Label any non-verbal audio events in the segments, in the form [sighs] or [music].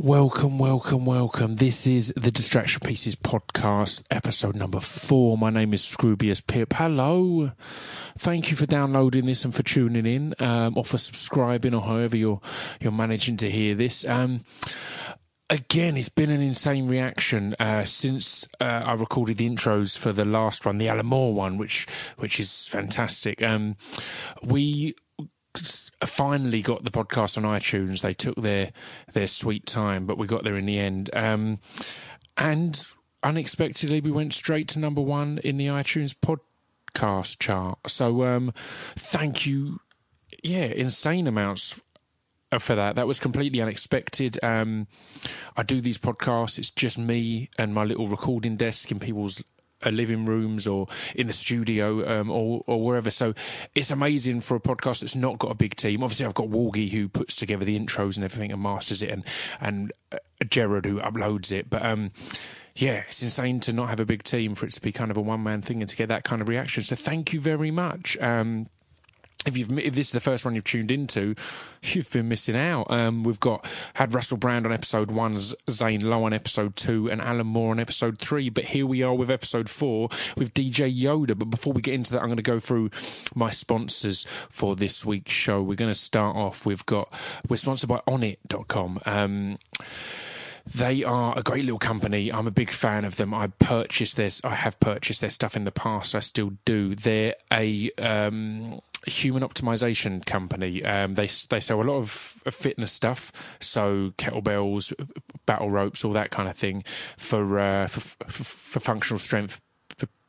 Welcome, welcome, welcome. This is the Distraction Pieces podcast, episode number four. My name is Scroobius Pip. Hello. Thank you for downloading this and for tuning in, um, or for subscribing, or however you're you're managing to hear this. Um, again, it's been an insane reaction uh, since uh, I recorded the intros for the last one, the Alan Moore one, which which is fantastic. Um, we finally got the podcast on iTunes. They took their their sweet time, but we got there in the end. Um, and unexpectedly, we went straight to number one in the iTunes podcast chart. So um, thank you, yeah, insane amounts for that. That was completely unexpected. Um, I do these podcasts. It's just me and my little recording desk in people's living rooms or in the studio um, or, or wherever. So it's amazing for a podcast that's not got a big team. Obviously, I've got Walgie who puts together the intros and everything and masters it, and and uh, Jared who uploads it. But um, yeah, it's insane to not have a big team for it to be kind of a one man thing and to get that kind of reaction. So thank you very much. Um, if you've if this is the first one you've tuned into, [laughs] you've been missing out. Um, we've got had Russell Brand on episode one, Zane Lowe on episode two, and Alan Moore on episode three. But here we are with episode four with DJ Yoda. But before we get into that, I'm going to go through my sponsors for this week's show. We're going to start off. We've got we're sponsored by Onnit.com. Um, they are a great little company. I'm a big fan of them. I purchased this. I have purchased their stuff in the past. I still do. They're a um, human optimization company. Um, they they sell a lot of fitness stuff, so kettlebells, battle ropes, all that kind of thing for uh, for, for, for functional strength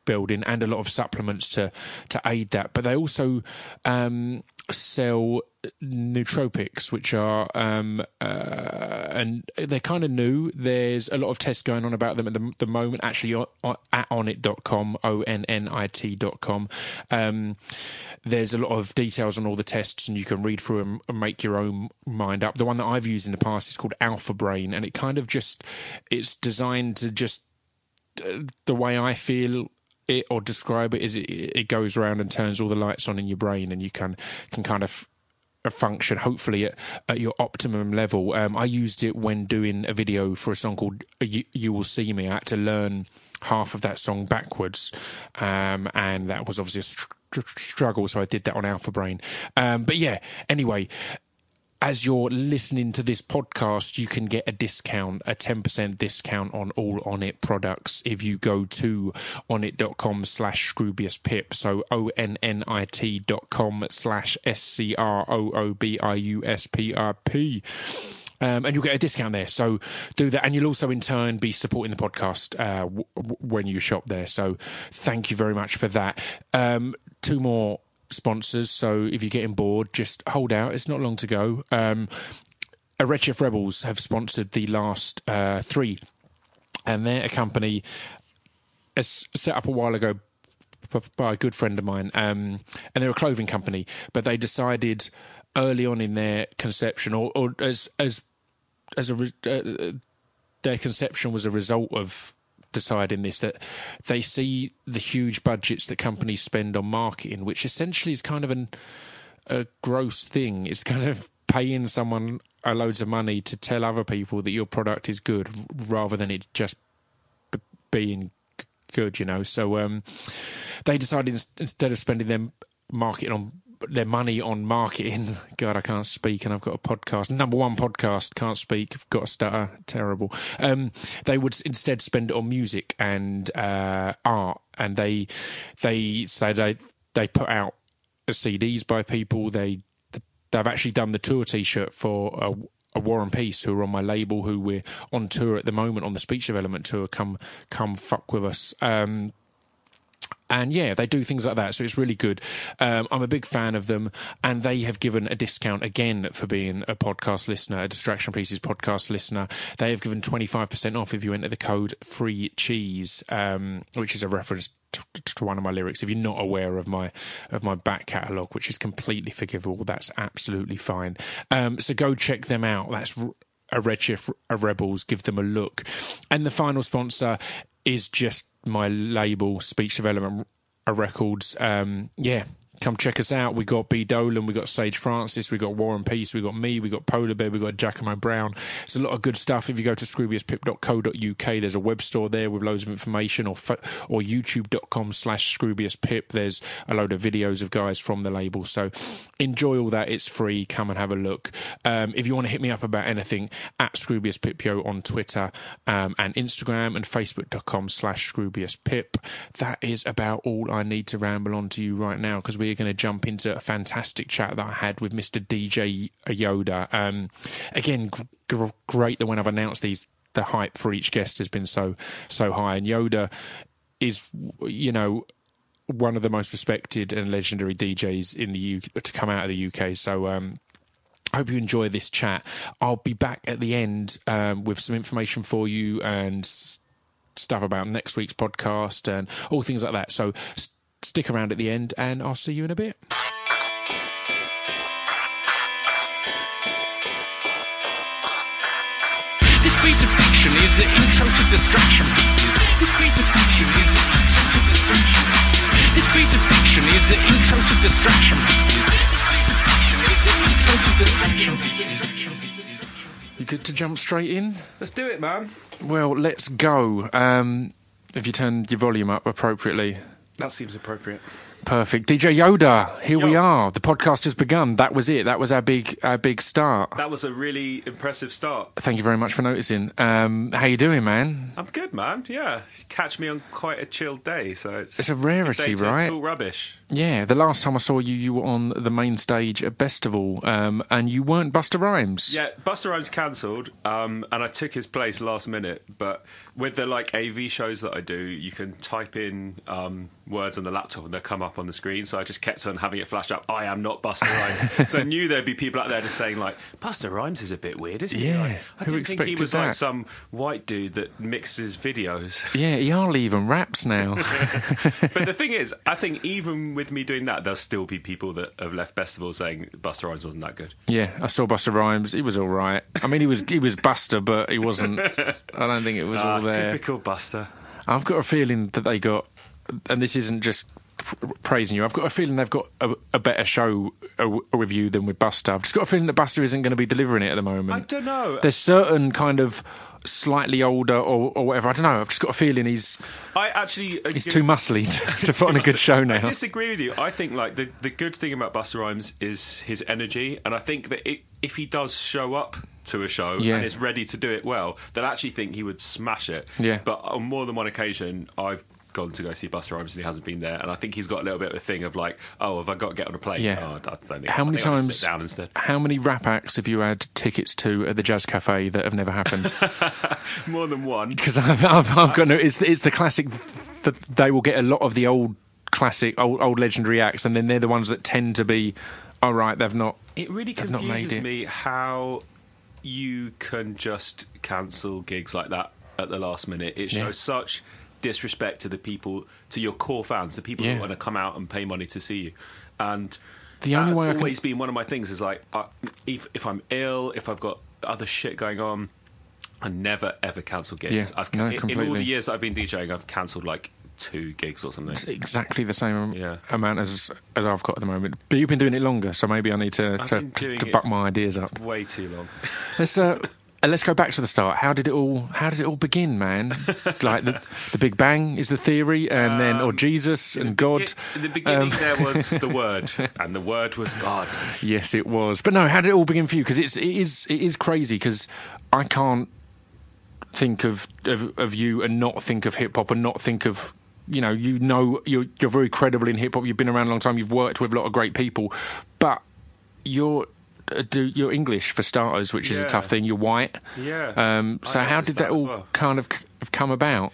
building and a lot of supplements to to aid that. But they also um, sell nootropics, which are um, uh, and they're kind of new. There's a lot of tests going on about them at the, the moment. Actually, at onnit.com, o n n i t.com. Um, there's a lot of details on all the tests, and you can read through them and make your own mind up. The one that I've used in the past is called Alpha Brain, and it kind of just it's designed to just uh, the way I feel it or describe it is it, it goes around and turns all the lights on in your brain, and you can can kind of function hopefully at, at your optimum level. Um, I used it when doing a video for a song called you, you, Will See Me. I had to learn half of that song backwards, um, and that was obviously a str- struggle. So I did that on Alpha Brain. Um, but yeah, anyway, as you're listening to this podcast, you can get a discount, a 10% discount on all Onnit products if you go to onnit.com slash Scroobius Pip. So O-N-N-I-T dot com slash S-C-R-O-O-B-I-U-S-P-R-P. Um, and you'll get a discount there. So do that. And you'll also in turn be supporting the podcast uh, w- when you shop there. So thank you very much for that. Um, two more sponsors. So if you're getting bored, just hold out. It's not long to go. Um, Redshift Rebels have sponsored the last uh, three, and they're a company set up a while ago by a good friend of mine, um, and they're a clothing company. But they decided early on in their conception, or, or as as as a uh, their conception was a result of deciding this that they see the huge budgets that companies spend on marketing, which essentially is kind of an, a gross thing. It's kind of paying someone loads of money to tell other people that your product is good rather than it just b- being good, you know. So um, they decided instead of spending them marketing on their money on marketing. God, I can't speak, and I've got a podcast, number one podcast. Can't speak. I've got a stutter. Terrible. Um, they would instead spend it on music and uh, art, and they they say they they put out CDs by people. They they've actually done the tour T-shirt for. a Warren Peace, who are on my label, who we're on tour at the moment on the speech development tour. Come, come, fuck with us. Um, and yeah, they do things like that. So it's really good. Um, I'm a big fan of them. And they have given a discount again for being a podcast listener, a Distraction Pieces podcast listener. They have given 25% off if you enter the code free cheese, um, which is a reference to, to, one of my lyrics. If you're not aware of my of my back catalogue, which is completely forgivable, that's absolutely fine. Um, so go check them out. That's a Redshift a Rebels. Give them a look. And the final sponsor is just my label, Speech Development Records. Um, yeah, come check us out. We got B Dolan, we got Sage Francis, we got Warren Peace, we got me, we got Polar Bear, we got Giacomo Brown. It's a lot of good stuff. If you go to scroobiuspip.co.uk, there's a web store there with loads of information, or fo- or YouTube.com slash scroobiuspip. There's a load of videos of guys from the label. So enjoy all that. It's free. Come and have a look. Um, if you want to hit me up about anything, at scroobiuspipio on Twitter um, and Instagram and Facebook.com slash scroobiuspip. That is about all I need to ramble on to you right now because we're going to jump into a fantastic chat that I had with Mr. DJ Yoda. Um, again, gr- gr- great that when I've announced these, the hype for each guest has been so so high, and Yoda is, you know, one of the most respected and legendary DJs in the U- to come out of the UK. So. Um, hope you enjoy this chat. I'll be back at the end um, with some information for you and stuff about next week's podcast and all things like that. So s- stick around at the end, and I'll see you in a bit. This piece of fiction is the intro to distraction. This piece of fiction is the intro to distraction. This piece of fiction is the intro to distraction. This piece of fiction is the intro to distraction. You good to jump straight in? Let's do it, man. Well, let's go. Um, if you turn your volume up appropriately. That seems appropriate. Perfect. DJ Yoda, here we are. The podcast has begun. That was it. That was our big our big start. That was a really impressive start. Thank you very much for noticing. Um, how you doing, man? I'm good, man. Yeah, catch me on quite a chilled day, so it's It's a rarity, good day to right? Talk rubbish. Yeah, the last time I saw you, you were on the main stage at Bestival, um, and you weren't Busta Rhymes. Yeah, Busta Rhymes cancelled, um, and I took his place last minute. But with the like AV shows that I do, you can type in um, words on the laptop and they'll come up on the screen. So I just kept on having it flash up. I am not Busta Rhymes. [laughs] so I knew there'd be people out there just saying like, Busta Rhymes is a bit weird, isn't he? Yeah, Like, I didn't think he was that? like some white dude that mixes videos. Yeah, he hardly even raps now. [laughs] [laughs] but the thing is, I think even with me doing that, there'll still be people that have left Bestival saying Busta Rhymes wasn't that good. yeah, I saw Busta Rhymes. He was all right. I mean, he was he was Busta, but he wasn't. I don't think it was Ah, all there. typical Busta. I've got a feeling that they got, and this isn't just praising you. I've got a feeling they've got a, a better show uh, with you than with Busta. I've just got a feeling that Busta isn't going to be delivering it at the moment. I don't know. There's certain kind of slightly older or, or whatever. I don't know. I've just got a feeling he's I actually uh, he's too muscly to, [laughs] to put on a good show now. I disagree with you. I think like the the good thing about Busta Rhymes is his energy, and I think that it, if he does show up to a show Yeah. and is ready to do it well, then I actually think he would smash it. Yeah. But on more than one occasion, I've gone to go see Busta Rhymes and he hasn't been there, and I think he's got a little bit of a thing of like, oh, have I got to get on a plane? Yeah. Oh, I don't think. How I many times- down instead? How many rap acts have you had tickets to at the Jazz Cafe that have never happened? [laughs] More than one. Because I've, I've, I've got no. It's the, it's the classic that they will get a lot of the old classic, old, old legendary acts, and then they're the ones that tend to be. All right, they've not. It really They've not made confuses it. me how you can just cancel gigs like that at the last minute. It shows Yeah. such disrespect to the people, to your core fans, the people Yeah. who want to come out and pay money to see you. And The only that's way I can- always been one of my things is like, uh, if, if I'm ill, if I've got other shit going on, I never ever cancel gigs. Yeah, I've, no, in, in all the years that I've been DJing, I've cancelled like two gigs or something. It's exactly the same Yeah. amount as as I've got at the moment. But you've been doing it longer, so maybe I need to I've to, to buck my ideas up. Way too long. Let's uh, [laughs] uh, let's go back to the start. How did it all How did it all begin, man? [laughs] like the the Big Bang is the theory, and then or Jesus and God. In the beginning, Um, there was the [laughs] word, and the word was God. Yes, it was. But no, how did it all begin for you? Because it's it is it is crazy. Because I can't think of, of of you and not think of hip hop and not think of you know you know you're you're very credible in hip hop. You've been around a long time. You've worked with a lot of great people, but you're. Uh, Do, you're English for starters, which is a tough thing. You're white. Yeah. Um, so how did that that all well. kind of c- come about?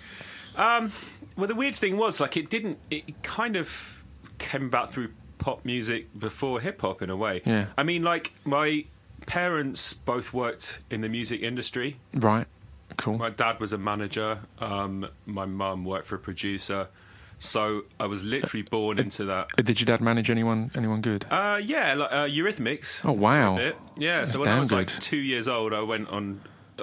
Um, well, the weird thing was, like, it didn't. It kind of came about through pop music before hip hop, in a way. Yeah. I mean, like, my parents both worked in the music industry. Right. Cool. My dad was a manager. Um, my mum worked for a producer. So I was literally born into that. Uh, Did your dad manage anyone anyone good? Uh, yeah, like, uh, Eurythmics. Oh wow. Yeah, That's so when I was like good. two years old, I went on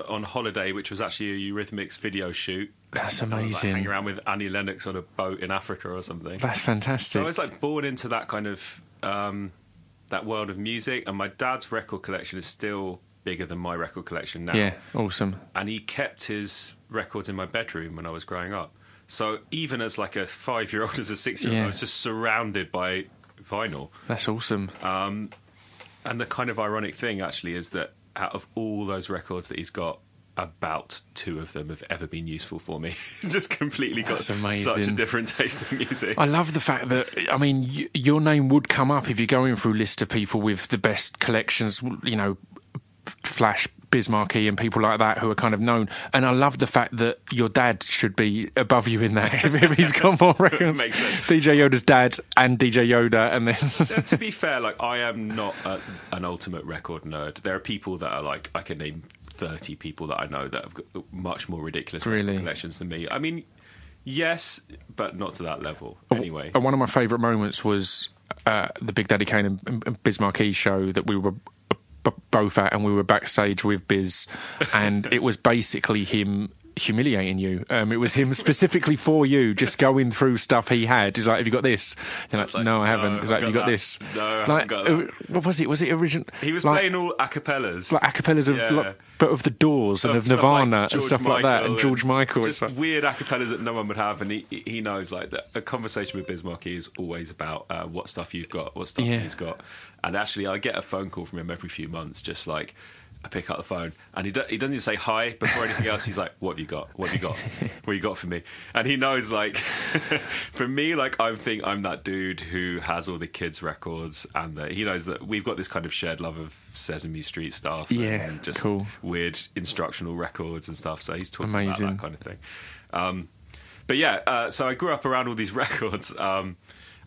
on holiday, which was actually a Eurythmics video shoot. That's I was, like, amazing. hanging around with Annie Lennox on a boat in Africa or something. That's So fantastic. I was like born into that kind of um, that world of music, and my dad's record collection is still bigger than my record collection now. yeah, awesome. And he kept his records in my bedroom when I was growing up. So even as like a five year old, [laughs] as a six year old, Yeah. I was just surrounded by vinyl. That's awesome. Um, and the kind of ironic thing actually is that out of all those records that he's got, about two of them have ever been useful for me. [laughs] just completely got That's such a different taste in music. I love the fact that I mean y- your name would come up if you're going through a list of people with the best collections. You know, Flash, Biz Markie, and people like that who are kind of known. And I love the fact that your dad should be above you in that. [laughs] if he's got more [laughs] records, Makes sense. DJ Yoda's dad and DJ Yoda, and then to be fair, like I am not a, an ultimate record nerd. There are people that are like I can name thirty people that I know that have got much more ridiculous Really? collections than me. I mean, yes, but not to that level. Anyway, And one of my favourite moments was uh, the Big Daddy Kane and, and Biz show that we were both at, and we were backstage with Biz, and it was basically him humiliating you. Um, it was him specifically for you, [laughs] just going through stuff he had. He's like, "Have you got this?" You're like, like, "No, I haven't." He's like, "Have you got that. this?" No, I like, haven't got uh, What was it? Was it original? he was like, playing all acapellas. like acapellas of, Yeah. like, but of the Doors and of, stuff like Nirvana and stuff like that, and Michael George Michael. It's Just like, weird acapellas that no one would have, and he he knows like that. A conversation with Biz Markie is always about uh, what stuff you've got, what stuff Yeah. he's got, and actually, I get a phone call from him every few months, just like. I pick up the phone and he, do, he doesn't even say hi before anything else. He's like, "What have you got? What have you got? What have you got for me?" And he knows, like, [laughs] for me, like I think I'm that dude who has all the kids' records, and that he knows that we've got this kind of shared love of Sesame Street stuff, Yeah, and just cool. weird instructional records and stuff. So he's talking Amazing. about that kind of thing. Um, but yeah, uh, so I grew up around all these [laughs] records, um,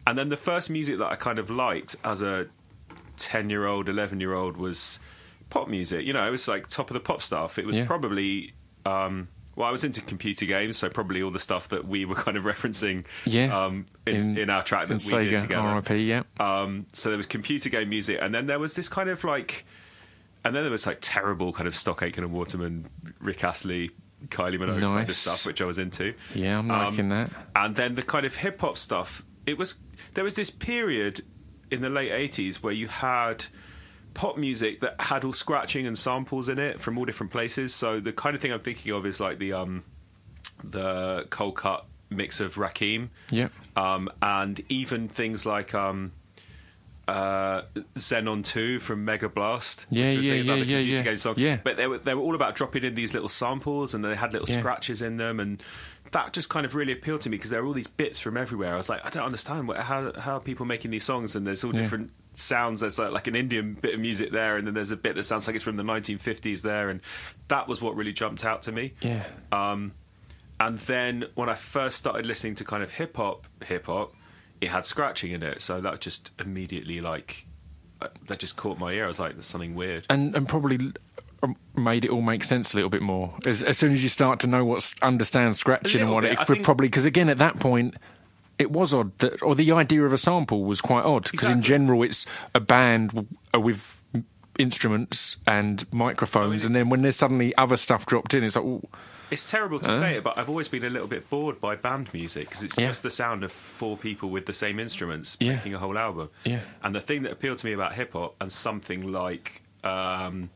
and then the first music that I kind of liked as a ten-year-old, eleven-year-old was pop music. You know, it was like top of the pop stuff. It was Yeah. probably. Um, well, I was into computer games, so probably all the stuff that we were [laughs] kind of referencing Yeah. um, in, in, our track that we did together. RIP, yeah. Um, so there was computer game music, and then there was this kind of like, and then there was like terrible kind of Stock Aitken and Waterman, Rick Astley, Kylie Minogue kind of stuff, which I was into. Yeah, I'm liking that. And then the kind of hip hop stuff. It was there was this period in the late '80s where you had pop music that had all scratching and samples in it from all different places. So the kind of thing I'm thinking of is like the um, the Coldcut mix of Rakim, Yeah. um, and even things like um, uh, Xenon Two from Megablast. Yeah, which was yeah, yeah, yeah, yeah. game song. Yeah. But they were they were all about dropping in these little samples, and they had little Yeah. scratches in them, and that just kind of really appealed to me because there were all these bits from everywhere. I was like, I don't understand what, how how are people making these songs, and there's all Yeah. different sounds. There's like, like an Indian bit of music there, and then there's a bit that sounds like it's from the 1950s there, and that was what really jumped out to me. Yeah. Um, and then when I first started listening to kind of hip hop, hip hop, it had scratching in it, so that just immediately like uh, that just caught my ear. I was like, "There's something weird." and and probably um, made it all make sense a little bit more as, as soon as you start to know what understand scratching and what bit. it I would think- probably because again at that point it was odd that or the idea of a sample was quite odd because in general it's a band uh, with instruments and microphones and then when there's suddenly other stuff dropped in it's like oh, It's terrible to say it, but I've always been a little bit bored by band music because it's Yeah. just the sound of four people with the same instruments Yeah. making a whole album. Yeah. And the thing that appealed to me about hip hop and something like um,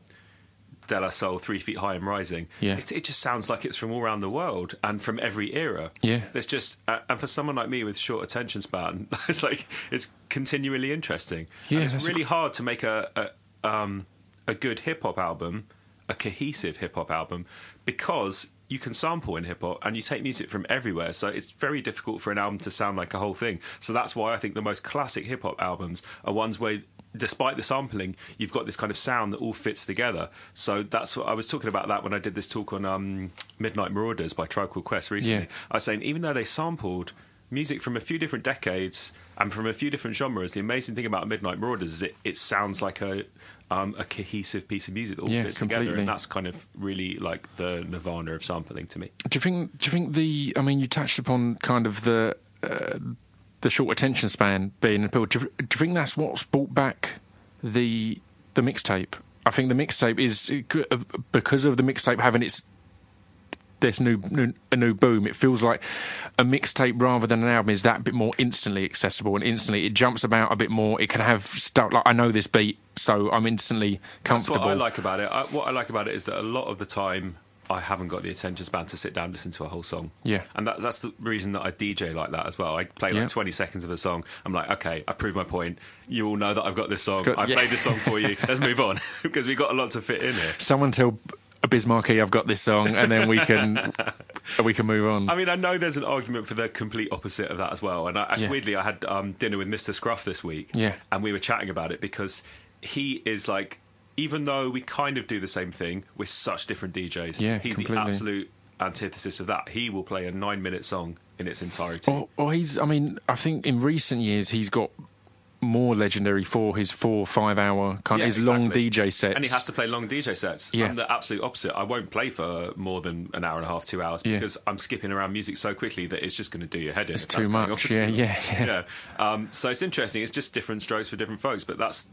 De La Soul, Three Feet High and Rising, Yeah. it, it just sounds like it's from all around the world and from every era. Yeah. There's just, uh, and for someone like me with short attention span, [laughs] it's like it's continually interesting. Yeah, and it's that's a- really hard to make a a, um, a good hip hop album, a cohesive hip hop album, because you can sample in hip hop and you take music from everywhere. So it's very difficult for an album to sound like a whole thing. So that's why I think the most classic hip hop albums are ones where. Despite the sampling, you've got this kind of sound that all fits together. So that's what I was talking about that when I did this talk on um, Midnight Marauders by Tribe Called Quest recently. Yeah. I was saying even though they sampled music from a few different decades and from a few different genres, the amazing thing about Midnight Marauders is it, it sounds like a um, a cohesive piece of music that all Yeah, fits together, and that's kind of really like the nirvana of sampling to me. Do you think? Do you think the? I mean, you touched upon kind of the uh, the short attention span being appealed. Do you, do you think that's what's brought back the the mixtape I think the mixtape is because of the mixtape having its this new, new a new boom. It feels like a mixtape rather than an album is that bit more instantly accessible and instantly it jumps about a bit more. It can have stuff like I know this beat, so I'm instantly comfortable. That's what I like about it. I, what I like about it is that a lot of the time I haven't got the attention span to sit down and listen to a whole song. Yeah. And that, that's the reason that I DJ like that as well. I play like Yeah. 20 seconds of a song. I'm like, okay, I've proved my point. You all know that I've got this song. Got- I've yeah. played this song for you. [laughs] Let's move on. [laughs] because we've got a lot to fit in here. Someone tell Biz Markie I've got this song, and then we can [laughs] we can move on. I mean, I know there's an argument for the complete opposite of that as well. And I, Yeah. weirdly, I had um, dinner with Mr. Scruff this week. Yeah. And we were chatting about it because he is like, even though we kind of do the same thing, we're such different DJs. Yeah, He's completely. the absolute antithesis of that. He will play a nine minute song in its entirety. Or, or he's, I mean, I think in recent years he's got more legendary for his four, five hour kind Yeah, his long. DJ sets. And he has to play long DJ sets. Yeah. I'm the absolute opposite. I won't play for more than an hour and a half, two hours, Yeah. because I'm skipping around music so quickly that it's just going to do your head in. It's too that's going on much. Yeah, too yeah, yeah. yeah. Um, so it's interesting. It's just different strokes for different folks. But that's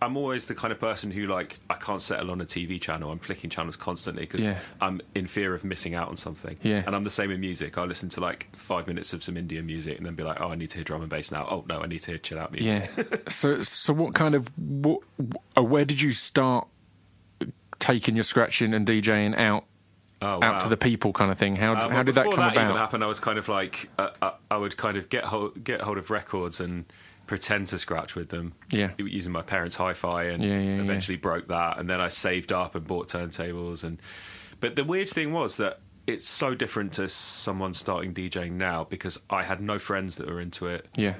I'm always the kind of person who like I can't settle on a TV channel. I'm flicking channels constantly because Yeah. I'm in fear of missing out on something. Yeah. And I'm the same in music. I listen to like five minutes of some Indian music and then be like, oh, I need to hear drum and bass now. Oh no, I need to hear chill out music. Yeah. so, so what kind of what, uh, where did you start taking your scratching and DJing out Oh, out to the people kind of thing? How Uh, how did that come that even about? happened, I was kind of like uh, uh, I would kind of get hold, get hold of records and pretend to scratch with them. Yeah. using my parents' hi-fi, and Yeah, yeah, yeah. eventually broke that. And then I saved up and bought turntables. And but the weird thing was that it's so different to someone starting DJing now because I had no friends that were into it. Yeah.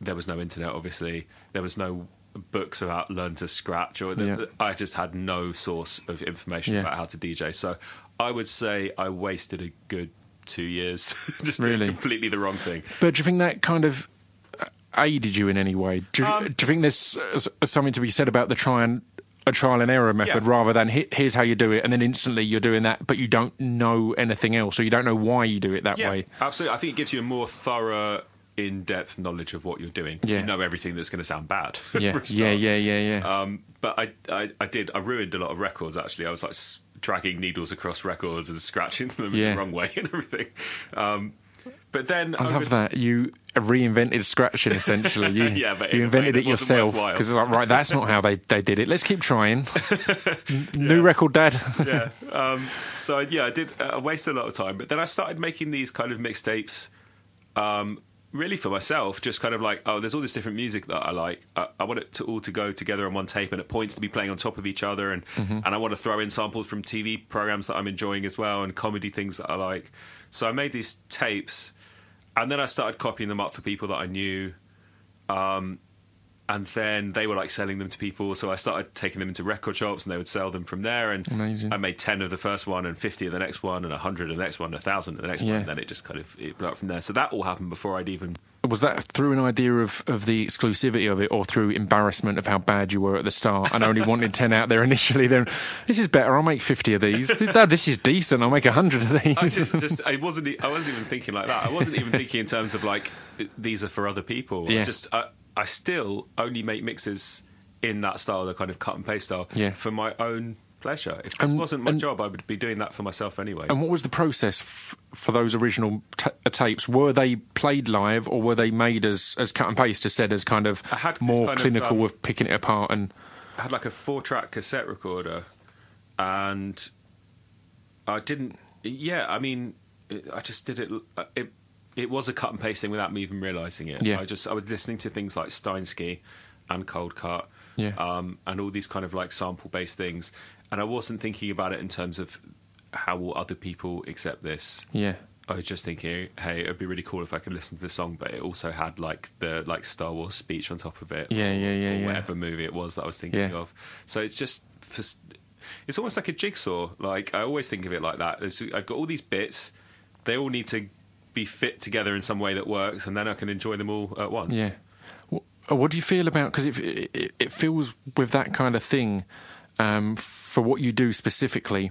There was no internet, obviously. There was no books about learn to scratch, or Yeah. I just had no source of information Yeah. about how to DJ. So I would say I wasted a good two years [laughs] just Really? doing completely the wrong thing. But do you think that kind of uh, aided you in any way? Do you, Um, do you think there's uh, something to be said about the try and a trial and error method Yeah. rather than here's how you do it and then instantly you're doing that, but you don't know anything else or you don't know why you do it that way? absolutely. I think it gives you a more thorough, in-depth knowledge of what you're doing. Yeah. You know everything that's going to sound bad. [laughs] Yeah, yeah, yeah, yeah, yeah. Um, but I, I, I did. I ruined a lot of records. Actually, I was like dragging needles across records and scratching them Yeah. in the wrong way [laughs] and everything. Um, but then I love that you reinvented scratching. Essentially, you, [laughs] Yeah, but you invented it yourself because like, right, that's not how they, they did it. Let's keep trying. New record, Dad. yeah. Um, so yeah, I did. Uh, I wasted a lot of time, but then I started making these kind of mixtapes, um, really for myself. Just kind of like, oh, there's all this different music that I like. I, I want it to all to go together on one tape, and at points to be playing on top of each other, and mm-hmm. and I want to throw in samples from TV programs that I'm enjoying as well, and comedy things that I like. So I made these tapes, and then I started copying them up for people that I knew um, and then they were like selling them to people. So I started taking them into record shops, and they would sell them from there. And Amazing. I made ten of the first one, and fifty of the next one, and hundred of the next one, and thousand of the next Yeah. one. And then it just kind of it blew up from there. So that all happened before I'd even. Was that through an idea of, of the exclusivity of it, or through embarrassment of how bad you were at the start and only wanted ten out there initially? Then this is better. I'll make fifty of these. [laughs] This is decent. I'll make hundred of these. I did just I [laughs] wasn't I wasn't even thinking like that. I wasn't even thinking in terms of like these are for other people. I Yeah. Just I, I still only make mixes in that style, the kind of cut and paste style, Yeah. for my own pleasure. If this And- wasn't my and- job, I would be doing that for myself anyway. And what was the process f- for those original t- uh, tapes? Were they played live, or were they made as as cut and paste, as said, as kind of more kind of, clinical um, with picking it apart? And I had like a four track cassette recorder and I didn't yeah I mean I just did it it it was a cut and paste thing without me even realizing it Yeah. I just I was listening to things like Steinski and Coldcut Yeah. um, and all these kind of like sample based things and I wasn't thinking about it in terms of how will other people accept this yeah, I was just thinking, hey, it'd be really cool if I could listen to the song, but it also had like the like Star Wars speech on top of it, Yeah, or, yeah, yeah, or yeah. whatever movie it was that I was thinking Yeah. of. So it's just, for, it's almost like a jigsaw. Like I always think of it like that. There's, I've got all these bits; they all need to be fit together in some way that works, and then I can enjoy them all at once. yeah. What, what do you feel about? Because it, it it feels with that kind of thing, um, for what you do specifically.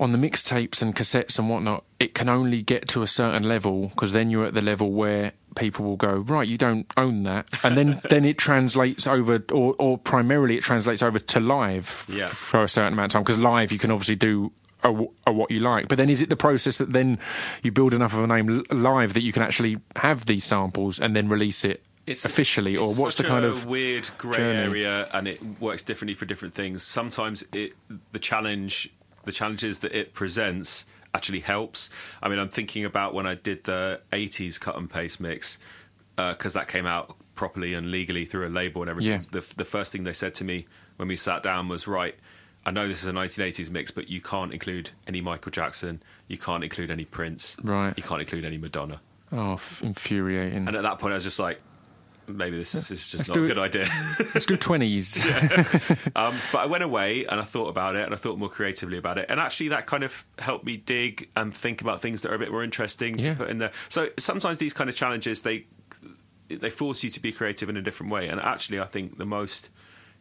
On the mixtapes and cassettes and whatnot, it can only get to a certain level because then you're at the level where people will go right. You don't own that, and then [laughs] then it translates over, or or primarily it translates over to live Yeah. f- for a certain amount of time because live you can obviously do. A, a what you like, but then is it the process that then you build enough of a name live that you can actually have these samples and then release it officially, or it's what's the kind a of weird grey area, and it works differently for different things. Sometimes it the challenge, the challenges that it presents actually helps. I mean, I'm thinking about when I did the '80s cut and paste mix uh, because that came out properly and legally through a label and everything. Yeah. The, the first thing they said to me when we sat down was, "Right, I know this is a 1980s mix, but you can't include any Michael Jackson, you can't include any Prince, Right. You can't include any Madonna." oh f- infuriating? And at that point, I was just like, maybe this is just Let's not a good idea. [laughs] Let's do twenties. [laughs] [laughs] um, but I went away and I thought about it and I thought more creatively about it. And actually, that kind of helped me dig and think about things that are a bit more interesting Yeah. to put in there. So sometimes these kind of challenges, they they force you to be creative in a different way. And actually, I think the most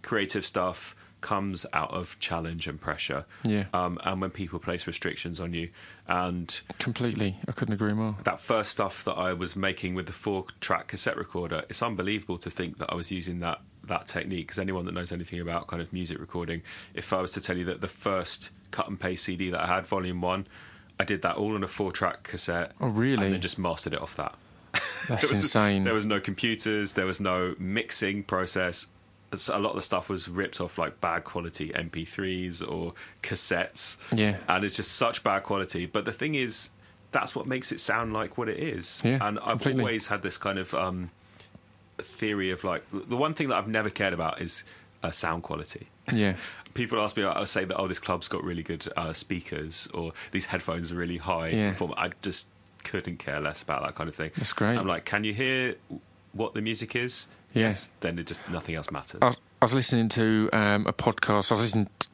creative stuff comes out of challenge and pressure. Yeah. Um, and when people place restrictions on you. And Completely, I couldn't agree more. that first stuff that I was making with the four track cassette recorder, it's unbelievable to think that I was using that that technique. Because anyone that knows anything about kind of music recording, if I was to tell you that the first cut and paste CD that I had, Volume One, I did that all on a four track cassette. Oh, really? And then just mastered it off that. [laughs] That's There was- insane. There was no computers. There was no mixing process. A lot of the stuff was ripped off like bad quality MP3s or cassettes. Yeah. and it's just such bad quality. But the thing is, that's what makes it sound like what it is. Yeah, and I've completely. always had this kind of um, theory of like the one thing that I've never cared about is uh, sound quality. yeah, [laughs] People ask me, I'll say that, oh, this club's got really good uh, speakers, or these headphones are really high. Yeah. I just couldn't care less about that kind of thing. That's great. I'm like, can you hear what the music is? Yes. Then it just nothing else matters. I was, I was listening to um, a podcast. I was listening t-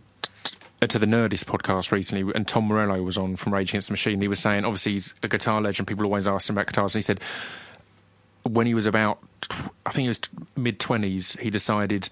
t- to the Nerdist podcast recently, and Tom Morello was on from Rage Against the Machine. He was saying, obviously, he's a guitar legend. People always ask him about guitars, and he said when he was about, I think he was mid twenties, he decided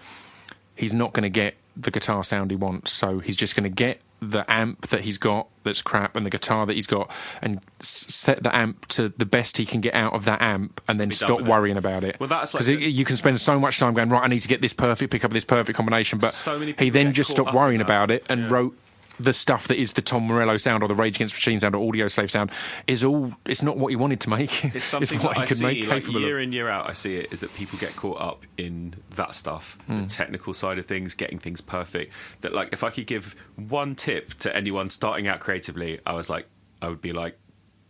he's not going to get the guitar sound he wants. So he's just going to get the amp that he's got that's crap and the guitar that he's got and s- set the amp to the best he can get out of that amp and then stop with it. worrying about it. Well, that's because the- you can spend so much time going right. I need to get this perfect, pick up this perfect combination. But So he then just stopped worrying about it and Yeah. wrote the stuff that is the Tom Morello sound or the Rage Against Machine sound or Audioslave sound is all. It's not what he wanted to make. It's [laughs] something what that he I could see make like capable year of. in year out. I see it is that people get caught up in that stuff, Hmm. the technical side of things, getting things perfect. That like if I could give one tip to anyone starting out creatively, I was like, I would be like,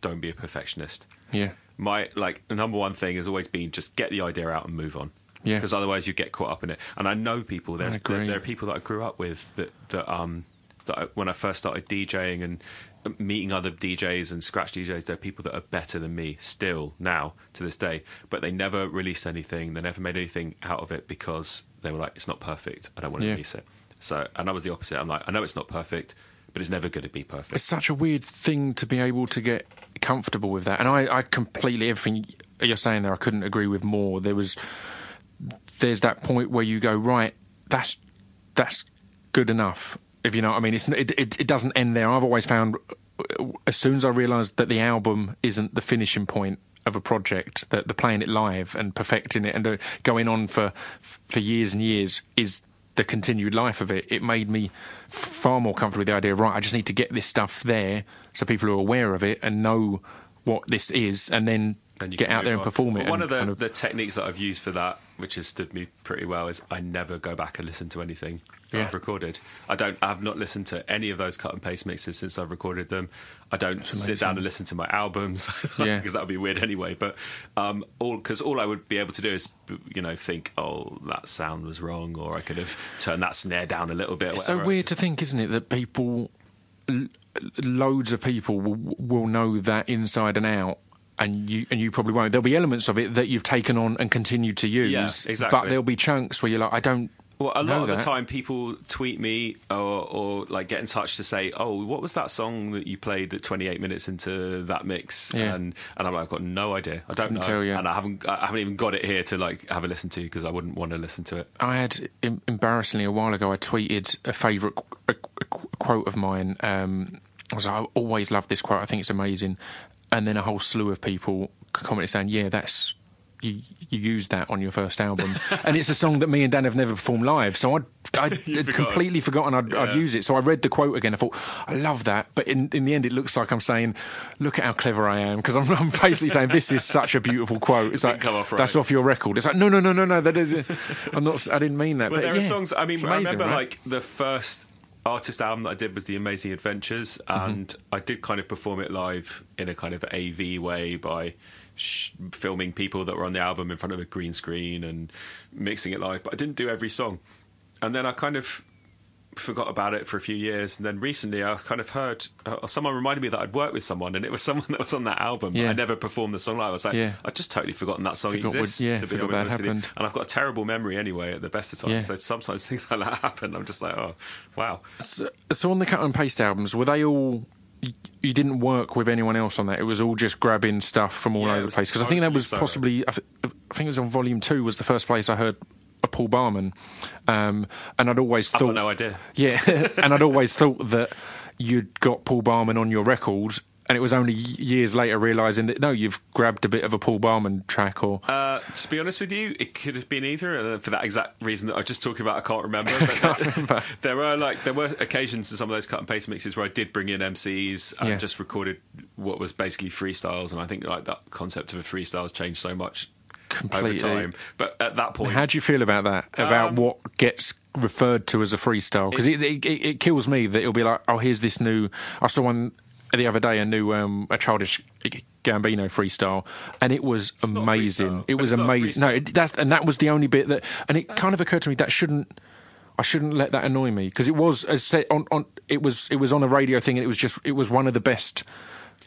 don't be a perfectionist. Yeah. My like number one thing has always been just get the idea out and move on. Yeah. Because otherwise you get caught up in it. And I know people. There's I there, there are people that I grew up with that that um that I, when I first started DJing and uh, meeting other DJs and scratch DJs, there are people that are better than me still now to this day. But they never released anything. They never made anything out of it because they were like, it's not perfect. I don't want to Yeah. release it. So and I was the opposite. I'm like, I know it's not perfect, but it's never going to be perfect. It's such a weird thing to be able to get comfortable with that. And I, I completely everything you're saying there, I couldn't agree with more. There was there's that point where you go right. That's that's good enough. If you know what I mean, it's it, it, it doesn't end there. I've always found uh, as soon as I realised that the album isn't the finishing point of a project, that the playing it live and perfecting it and uh, going on for for years and years is the continued life of it. It made me far more comfortable with the idea of right. I just need to get this stuff there so people are aware of it and know what this is, and then and you get out there and on. perform But it. One and of the, kind of- the techniques that I've used for that, which has stood me pretty well, is I never go back and listen to anything Yeah. I've recorded. I don't. I've not listened to any of those cut and paste mixes since I've recorded them. I don't sit amazing. down and listen to my albums [laughs] Yeah. because that would be weird anyway. But um, all because all I would be able to do is you know think, oh, that sound was wrong, or I could have turned that snare down a little bit. It's so weird to think, isn't it, that people, l- loads of people will, will know that inside and out. And you and you probably won't. There'll be elements of it that you've taken on and continued to use. Yeah, exactly. But there'll be chunks where you're like, I don't. Well, a lot of the time, people tweet me or, or like get in touch to say, "Oh, what was that song that you played at 28 minutes into that mix?" Yeah. And and I'm like, I've got no idea. I don't Couldn't know, tell you. and I haven't I haven't even got it here to like have a listen to because I wouldn't want to listen to it. I had em- embarrassingly a while ago. I tweeted a favourite qu- a, a qu- quote of mine. Um, I was like, I always love this quote. I think it's amazing. And then a whole slew of people commented saying, "Yeah, that's you, you used that on your first album, [laughs] and it's a song that me and Dan have never performed live. So I'd, I'd, [laughs] I'd forgotten. completely forgotten I'd, I'd use it. So I read the quote again. I thought, I love that. But in, in the end, it looks like I'm saying, look at how clever I am. Because I'm, I'm basically saying, this is such a beautiful quote. It's like, off right. that's off your record. It's like, no, no, no, no, no. I'm not, I didn't mean that. Well, but there yeah, are songs. I mean, it's I remember right? like the first artist album that I did was The Amazing Adventures, Mm-hmm. and I did kind of perform it live in a kind of AV way by sh- filming people that were on the album in front of a green screen and mixing it live. But I didn't do every song, and then I kind of forgot about it for a few years and then recently I kind of heard uh, someone reminded me that I'd worked with someone and it was [laughs] someone that was on that album Yeah. I never performed the song live I was like Yeah. I'd just totally forgotten that song Forgot what- exists yeah, to be forgot that honest with you. happened. and I've got a terrible memory anyway at the best of times Yeah. so sometimes [laughs] things like that happen I'm just like oh wow So, so on the cut and paste albums, were they all? You, didn't work with anyone else on that. It was all just grabbing stuff from all Yeah, over the place. Because I think that was possibly. I, th- I think it was on volume two. Was the first place I heard a Paul Barman, um, and I'd always I've thought. got no idea Yeah, [laughs] and I'd always thought that you'd got Paul Barman on your record, and it was only years later realizing that no, you've grabbed a bit of a Paul Barman track or. Uh, to be honest with you, it could have been either. And for that exact reason that I was just talking about, I can't remember. But [laughs] there, [laughs] [laughs] there were like there were occasions in some of those cut and paste mixes where I did bring in MCs and Yeah. just recorded what was basically freestyles. And I think like that concept of a freestyle has changed so much Completely. over time. But at that point, How do you feel about that? About Um, what gets referred to as a freestyle? Because it, it, it, it kills me that it'll be like, oh, here's this new. I saw one the other day, a new um, a childish Gambino freestyle, and it was a amazing. It was it's amazing. No, it, that and that was the only bit that, and it kind of occurred to me that shouldn't. I shouldn't let that annoy me because it was as said on, on it was it was on a radio thing and it was just it was one of the best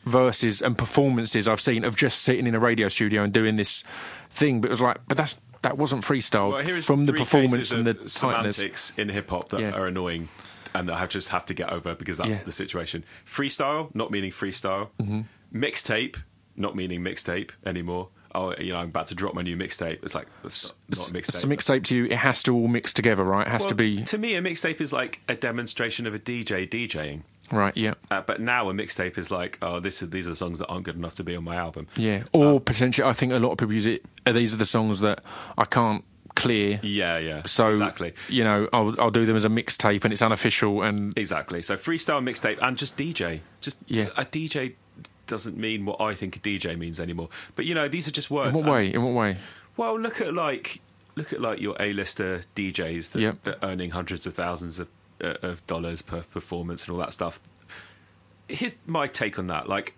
verses and performances I've seen of just sitting in a radio studio and doing this thing. But it was like, but that's that wasn't freestyle well, from the performance and the tightness. semantics in hip hop that Yeah. are annoying. And that I just have to get over because that's Yeah. the situation. Freestyle, not meaning freestyle. Mm-hmm. Mixtape, not meaning mixtape anymore. Oh, you know, I'm about to drop my new mixtape. It's like that's not, not a mixtape. So mixtape to you, it has to all mix together, right? It has to be To me, a mixtape is like a demonstration of a DJ DJing. right. Yeah, Uh, but now a mixtape is like, oh, this is, these are the songs that aren't good enough to be on my album. yeah. Or potentially, I think a lot of people use it. uh, These are the songs that I can't clear. Yeah, yeah. So exactly, you know, I'll I'll do them as a mixtape, and it's unofficial. And exactly. So freestyle mixtape and just DJ. Just Yeah. a DJ doesn't mean what I think a DJ means anymore. But you know, these are just words. in what way? In what way? Well, look at like look at like your A-lister DJs that Yep. are earning hundreds of thousands of uh, of dollars per performance and all that stuff. Here's my take on that. Like,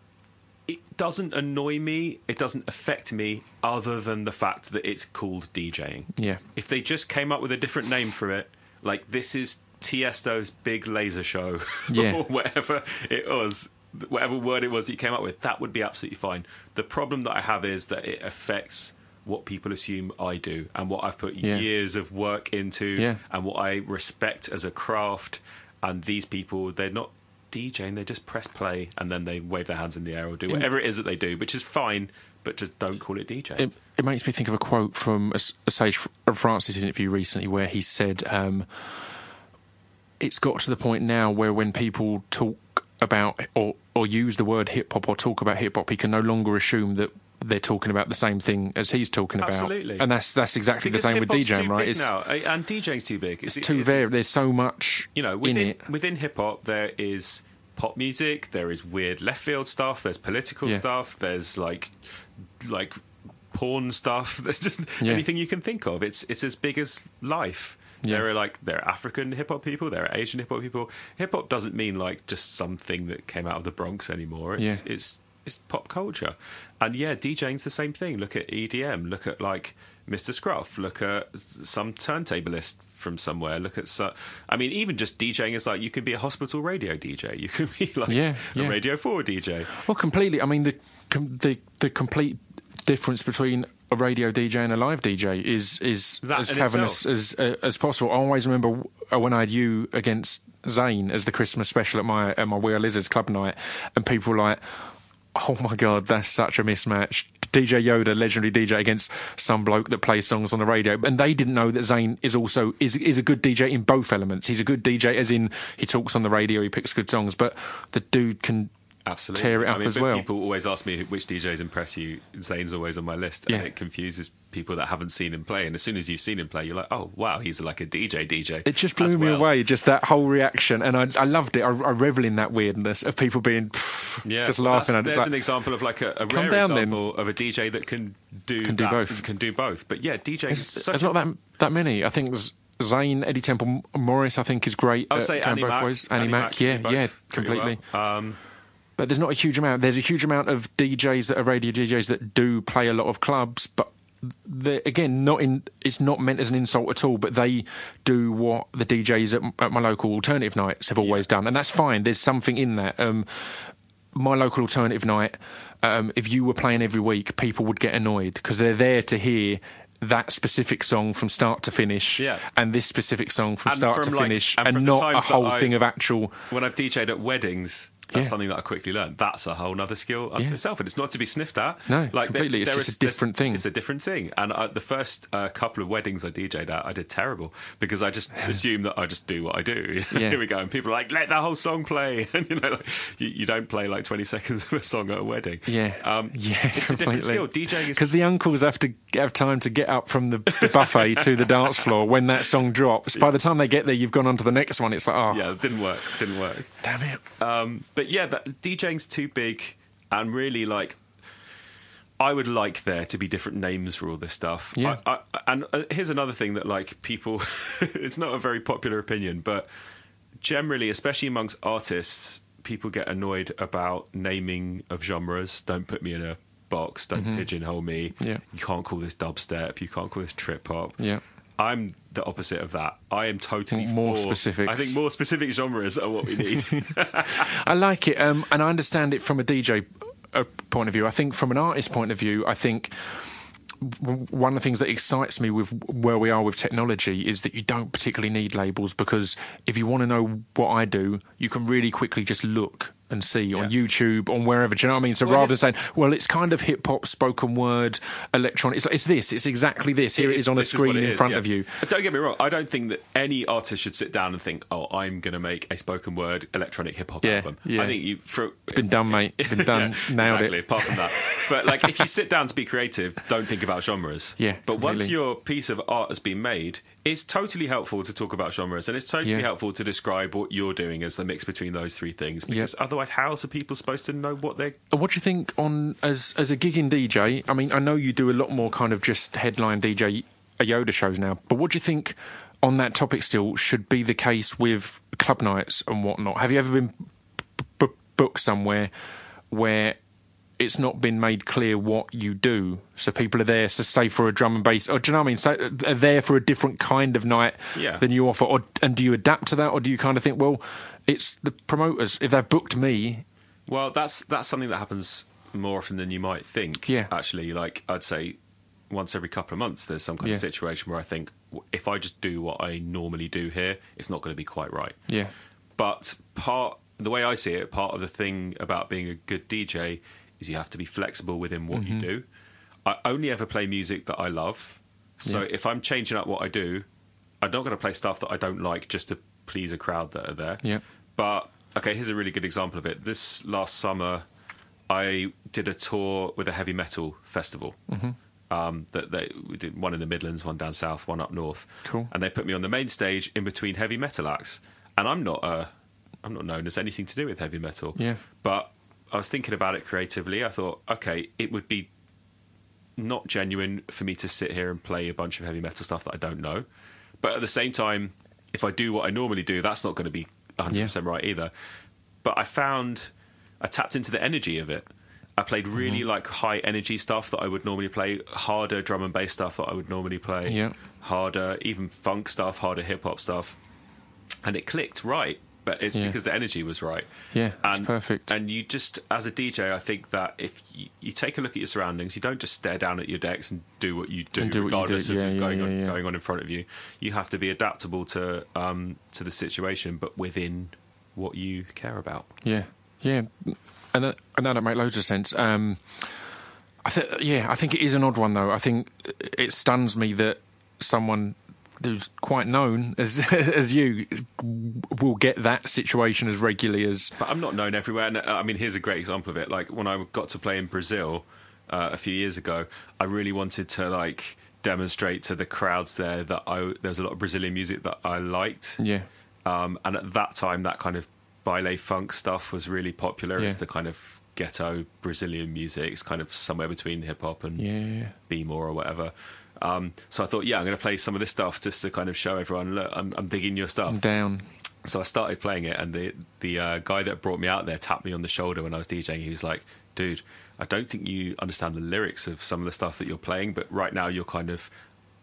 it doesn't annoy me. It doesn't affect me, other than the fact that it's called DJing. Yeah. If they just came up with a different name for it, like this is Tiesto's big laser show, [laughs] Yeah. or whatever it was, whatever word it was that you came up with, that would be absolutely fine. The problem that I have is that it affects what people assume I do and what I've put Yeah. years of work into Yeah. and what I respect as a craft. And these people, they're not DJing, they just press play and then they wave their hands in the air or do whatever it is that they do, which is fine, but just don't call it DJing. It, it makes me think of a quote from a, a Sage Francis interview recently where he said, um, "It's got to the point now where when people talk about or or use the word hip hop or talk about hip hop, he can no longer assume that." They're talking about the same thing as he's talking about, Absolutely. and that's that's exactly because the same with DJing, too right? It's now, uh, and DJing's too big. It's, too it's- very. There's so much you know in within it. within hip hop there is pop music, there is weird left field stuff, there's political Yeah. stuff, there's like like porn stuff. [laughs] There's just Yeah. anything you can think of. It's it's as big as life. Yeah. There are like there are African hip hop people, there are Asian hip hop people. Hip hop doesn't mean like just something that came out of the Bronx anymore. It's Yeah. it's it's pop culture. And yeah, DJing's the same thing. Look at EDM, look at like Mr. Scruff, look at some turntablist from somewhere, look at so, I mean even just DJing is like you can be a hospital radio DJ, you can be [laughs] like Yeah, a. Radio 4 DJ. Well, completely. I mean, the com- the the complete difference between a radio DJ and a live DJ is is That as cavernous as uh, as possible. I always remember uh, when I had you against Zane as the Christmas special at my at my Are Lizards club night, and people were like. Oh my god, that's such a mismatch. DJ Yoda, legendary DJ, against some bloke that plays songs on the radio, and they didn't know that Zane is also is is a good DJ in both elements. He's a good DJ, as in he talks on the radio, he picks good songs, but the dude can Absolutely. tear it up I mean, as well. People always ask me which DJs impress you. Zane's always on my list, and it confuses people that haven't seen him play. And as soon as you've seen him play, you're like, oh wow, he's like a DJ DJ. It just blew me well. away, just that whole reaction, and I, I loved it. I, I revel in that weirdness of people being pff, Yeah, just laughing at it. There's like, an example of like a, a rare down then. example of a DJ that can do Can do that, both. Can do both. But yeah, DJ. there's, such there's a not that that many. I think Zane, Eddie Temple, Morris. I think is great. I'd say going Annie both Mac. ways. Annie, Mac, can yeah, yeah, completely. well. Um, But there's not a huge amount. There's a huge amount of DJs that are radio DJs that do play a lot of clubs, but again, not in. It's not meant as an insult at all. But they do what the DJs at, at my local alternative nights have always done, and that's fine. There's something in that. Um, my local alternative night, um, if you were playing every week, people would get annoyed because they're there to hear that specific song from start to finish, Yeah. and this specific song from And start to like- finish, and and, not a whole I've- thing of actual. when I've DJ'd at weddings, that's Yeah. something that I quickly learned. That's a whole other skill unto Yeah. itself, and it's not to be sniffed at. No, like completely. It's just is- a different thing. It's a different thing. And uh, the first uh, couple of weddings I DJ'd at, I did terrible because I just [sighs] assumed that I just do what I do. [laughs] Yeah. Here we go, and people are like, "Let that whole song play," [laughs] and you know, like, you, you don't play like twenty seconds of a song at a wedding. Yeah, um, [laughs] yeah, it's a different skill. DJing is because the uncles have to have time to get up from the, the buffet to the dance floor when that song drops. By the time they get there, you've gone on to the next one. It's like, oh, yeah, it didn't work. Didn't work. damn it. Um, but yeah, that, DJing's too big, and really like. I would like there to be different names for all this stuff. Yeah. I, I, and uh, here's another thing that like people, [laughs] it's not a very popular opinion, but generally, especially amongst artists, people get annoyed about naming of genres. Don't put me in a box. Don't pigeonhole me. Mm-hmm. Yeah. You can't call this dubstep. You can't call this trip hop. Yeah. I'm the opposite of that. I am totally More specific. I think more specific genres are what we need. [laughs] I like it, um, and I understand it from a DJ uh, point of view. I think from an artist point of view, I think one of the things that excites me with where we are with technology is that you don't particularly need labels because if you want to know what I do, you can really quickly just look and see on YouTube, on wherever. Do you know what I mean? So Well, rather than saying, "Well, it's kind of hip hop, spoken word, electronic," it's, it's this. It's exactly this. Here it is on a This is what screen in is, front yeah. of you. But don't get me wrong. I don't think that any artist should sit down and think, "Oh, I'm going to make a spoken word electronic hip hop Yeah, album." yeah. I think you for Been done, mate. Been [laughs] done. Yeah, Nailed exactly, it. Apart from that, but like if you sit down to be creative, don't think about genres. [laughs] Yeah, But once your piece of art has been made, it's totally helpful to talk about genres, and it's totally Yeah. helpful to describe what you're doing as the mix between those three things. Because otherwise, how else are people supposed to know what they're What do you think on as as a gigging DJ? I mean, I know you do a lot more kind of just headline DJ uh, Yoda shows now, but what do you think on that topic still should be the case with club nights and whatnot? Have you ever been b- b- booked somewhere where it's not been made clear what you do, so people are there to say for a drum and bass, or do you know what I mean? So uh, they're there for a different kind of night Yeah. than you offer, or and do you adapt to that, or do you kind of think, well, it's the promoters if they've booked me, Well, that's that's something that happens more often than you might think. Yeah. Actually, like I'd say once every couple of months, there's some kind Yeah. of situation where I think if I just do what I normally do here, it's not going to be quite right. yeah, But part the way I see it, part of the thing about being a good DJ is you have to be flexible within what Mm-hmm. you do. I only ever play music that I love. So Yeah. if I'm changing up what I do, I'm not going to play stuff that I don't like just to please a crowd that are there. Yeah. But okay, here's a really good example of it. This last summer, I did a tour with a heavy metal festival. Mm-hmm. Um, that they we did one in the Midlands, one down south, one up north. Cool. And they put me on the main stage in between heavy metal acts, and I'm not uh, I'm not known as anything to do with heavy metal. Yeah. But I was thinking about it creatively. I thought, okay, it would be not genuine for me to sit here and play a bunch of heavy metal stuff that I don't know. But at the same time, if I do what I normally do, that's not going to be 100% right either. But I found I tapped into the energy of it. I played really Mm-hmm. like high energy stuff that I would normally play, harder drum and bass stuff that I would normally play, Yeah. harder even funk stuff, harder hip hop stuff, and it clicked right. But it's Yeah. because the energy was right. Yeah, it's and, perfect. And you just, as a DJ, I think that if you, you take a look at your surroundings, you don't just stare down at your decks and do what you do, do what you regardless do. of Yeah, what's yeah, going on going on in front of you. You have to be adaptable to um, to the situation, but within what you care about. Yeah, yeah, and that, and that make loads of sense. Um, I think, yeah, I think it is an odd one though. I think it stuns me that someone who's quite known as [laughs] as you will get that situation as regularly as But I'm not known everywhere. And uh, I mean, here's a great example of it. Like when I got to play in Brazil uh, a few years ago, I really wanted to like demonstrate to the crowds there that I there's a lot of Brazilian music that I liked. yeah Um, and at that time, that kind of baile funk stuff was really popular. Yeah. It's the kind of ghetto Brazilian music. It's kind of somewhere between hip hop and yeah more or whatever. Um, so I thought, yeah, I'm going to play some of this stuff just to kind of show everyone, look, I'm, I'm digging your stuff. I'm down. So I started playing it, and the the uh, guy that brought me out there tapped me on the shoulder when I was DJing. He was like, "Dude, I don't think you understand the lyrics of some of the stuff that you're playing, but right now you're kind of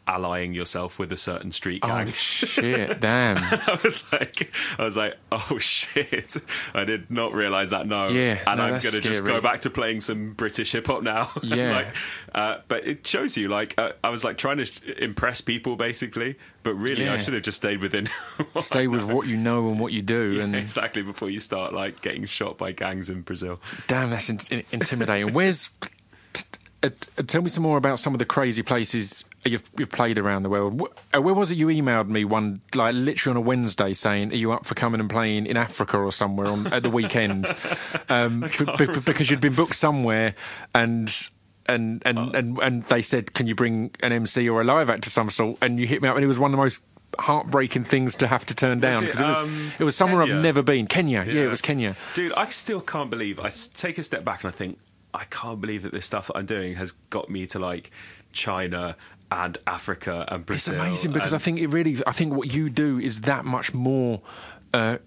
allying yourself with a certain street gang. Oh gang." shit! [laughs] Damn. I was like, I was like, oh shit! I did not realize that. No, Yeah, and no, I'm gonna just go back to playing some British hip hop now. [laughs] Yeah. like, uh, but it shows you, like, uh, I was like trying to sh- impress people, basically, but really, I should have just stayed within. [laughs] Stay with what you know and what you do, Yeah, and exactly before you start like getting shot by gangs in Brazil. damn, that's in, intimidating. Where's? T- uh, tell me some more about some of the crazy places you've, you've played around the world. Wh- uh, Where was it you emailed me one, like literally on a Wednesday, saying, "Are you up for coming and playing in Africa or somewhere on at the weekend?" [laughs] Um, b- b- because you'd been booked somewhere, and and and, Oh. and and they said, "Can you bring an MC or a live act to some sort?" And you hit me up, and it was one of the most heartbreaking things to have to turn down it, because it, was um, it was somewhere Kenya? I've never been. Kenya, yeah. it was Kenya. Dude, I still can't believe. I take a step back and I think I can't believe that this stuff that I'm doing has got me to like China and Africa and Britain. It's amazing because I think it really, I think what you do is that much more uh,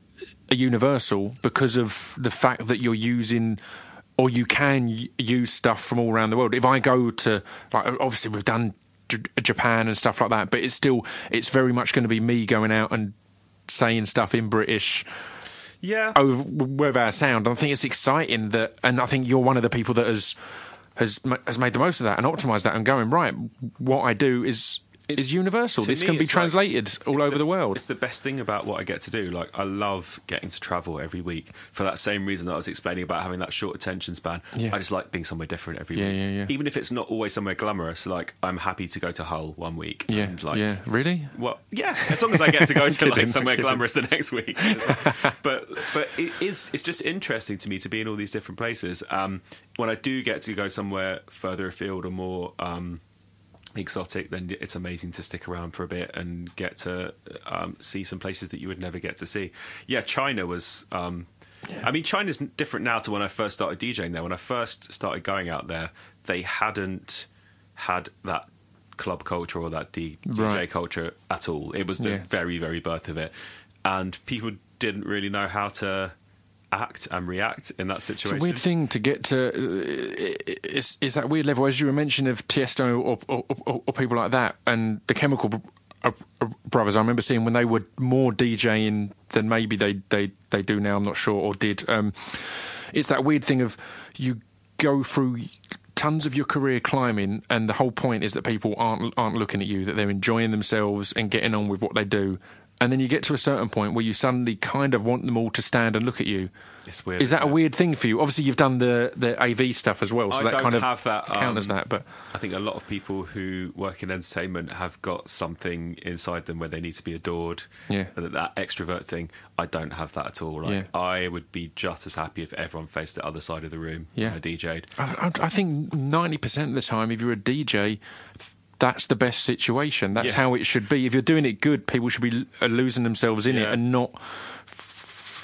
universal because of the fact that you're using. Or you can use stuff from all around the world. If I go to, like, obviously we've done J- Japan and stuff like that, but it's still, it's very much going to be me going out and saying stuff in British yeah, oh, over with our sound. I think it's exciting that, and I think you're one of the people that has has has made the most of that and optimized that and going right. What I do is is universal. This me, can be it's like- translated all over the, world. It's the best thing about what I get to do. Like I love getting to travel every week for that same reason that I was explaining about having that short attention span. Yeah. I just like being somewhere different every Yeah, week. yeah, yeah. Even if it's not always somewhere glamorous. Like I'm happy to go to Hull one week. Yeah, and, like, yeah, really. Well, yeah, as long as I get to go [laughs] to kidding, like somewhere [laughs] glamorous the next week. [laughs] but but it is it's just interesting to me to be in all these different places. Um, when I do get to go somewhere further afield or more um, exotic, then it's amazing to stick around for a bit and get to um, see some places that you would never get to see. Yeah, China was. Um, I mean, China's different now to when I first started DJing there. When I first started going out there, they hadn't had that club culture or that D- DJ Right. culture at all. It was the Yeah. very, very birth of it. And people didn't really know how to act and react in that situation. It's a weird thing to get to. uh, Is is that weird level as you were mentioning of Tiesto or, or, or, or people like that, and the Chemical uh, uh, Brothers. I remember seeing when they were more DJing than maybe they they they do now. I'm not sure or did. Um, it's that weird thing of you go through tons of your career climbing, and the whole point is that people aren't aren't looking at you, that they're enjoying themselves and getting on with what they do. And then you get to a certain point where you suddenly kind of want them all to stand and look at you. It's weird, Is that a it? weird thing for you? Obviously, you've done the the AV stuff as well, so I that kind of have that, um, counters that. But I think a lot of people who work in entertainment have got something inside them where they need to be adored. Yeah. And that extrovert thing, I don't have that at all. Like Yeah. I would be just as happy if everyone faced the other side of the room Yeah. I DJ'd. I, I, I think ninety percent of the time, if you're a DJ, that's the best situation. That's Yeah. how it should be. If you're doing it good, people should be uh, losing themselves in it and not f-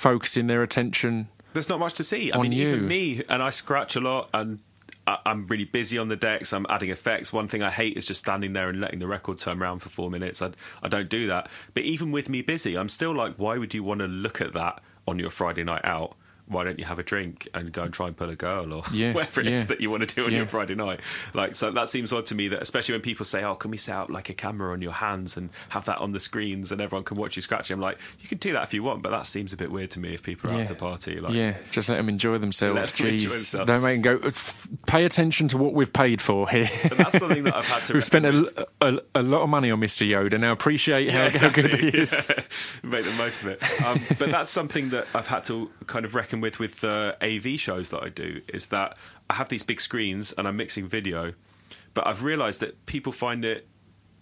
focusing their attention. There's not much to see. I mean, you. even me, and I scratch a lot, and I- I'm really busy on the decks. I'm adding effects. One thing I hate is just standing there and letting the record turn around for four minutes. I, I don't do that. But even with me busy, I'm still like, why would you want to look at that on your Friday night out? Why don't you have a drink and go and try and pull a girl or Yeah, [laughs] whatever it is yeah. that you want to do on Yeah. your Friday night? Like, so that seems odd to me. That especially when people say, "Oh, can we set up like a camera on your hands and have that on the screens and everyone can watch you scratching?" I'm like, you can do that if you want, but that seems a bit weird to me if people are out to party. Like, yeah, just let them enjoy themselves. Let them enjoy don't make them go. Pay attention to what we've paid for here. But that's something that I've had to. [laughs] We've spent a, a, a lot of money on Mr. Yoda. Now appreciate how, Yeah, [laughs] how good he is. Make the most of it. Um, but that's something that I've had to kind of reckon with with the AV shows that I do. Is that I have these big screens and I'm mixing video, but I've realised that people find it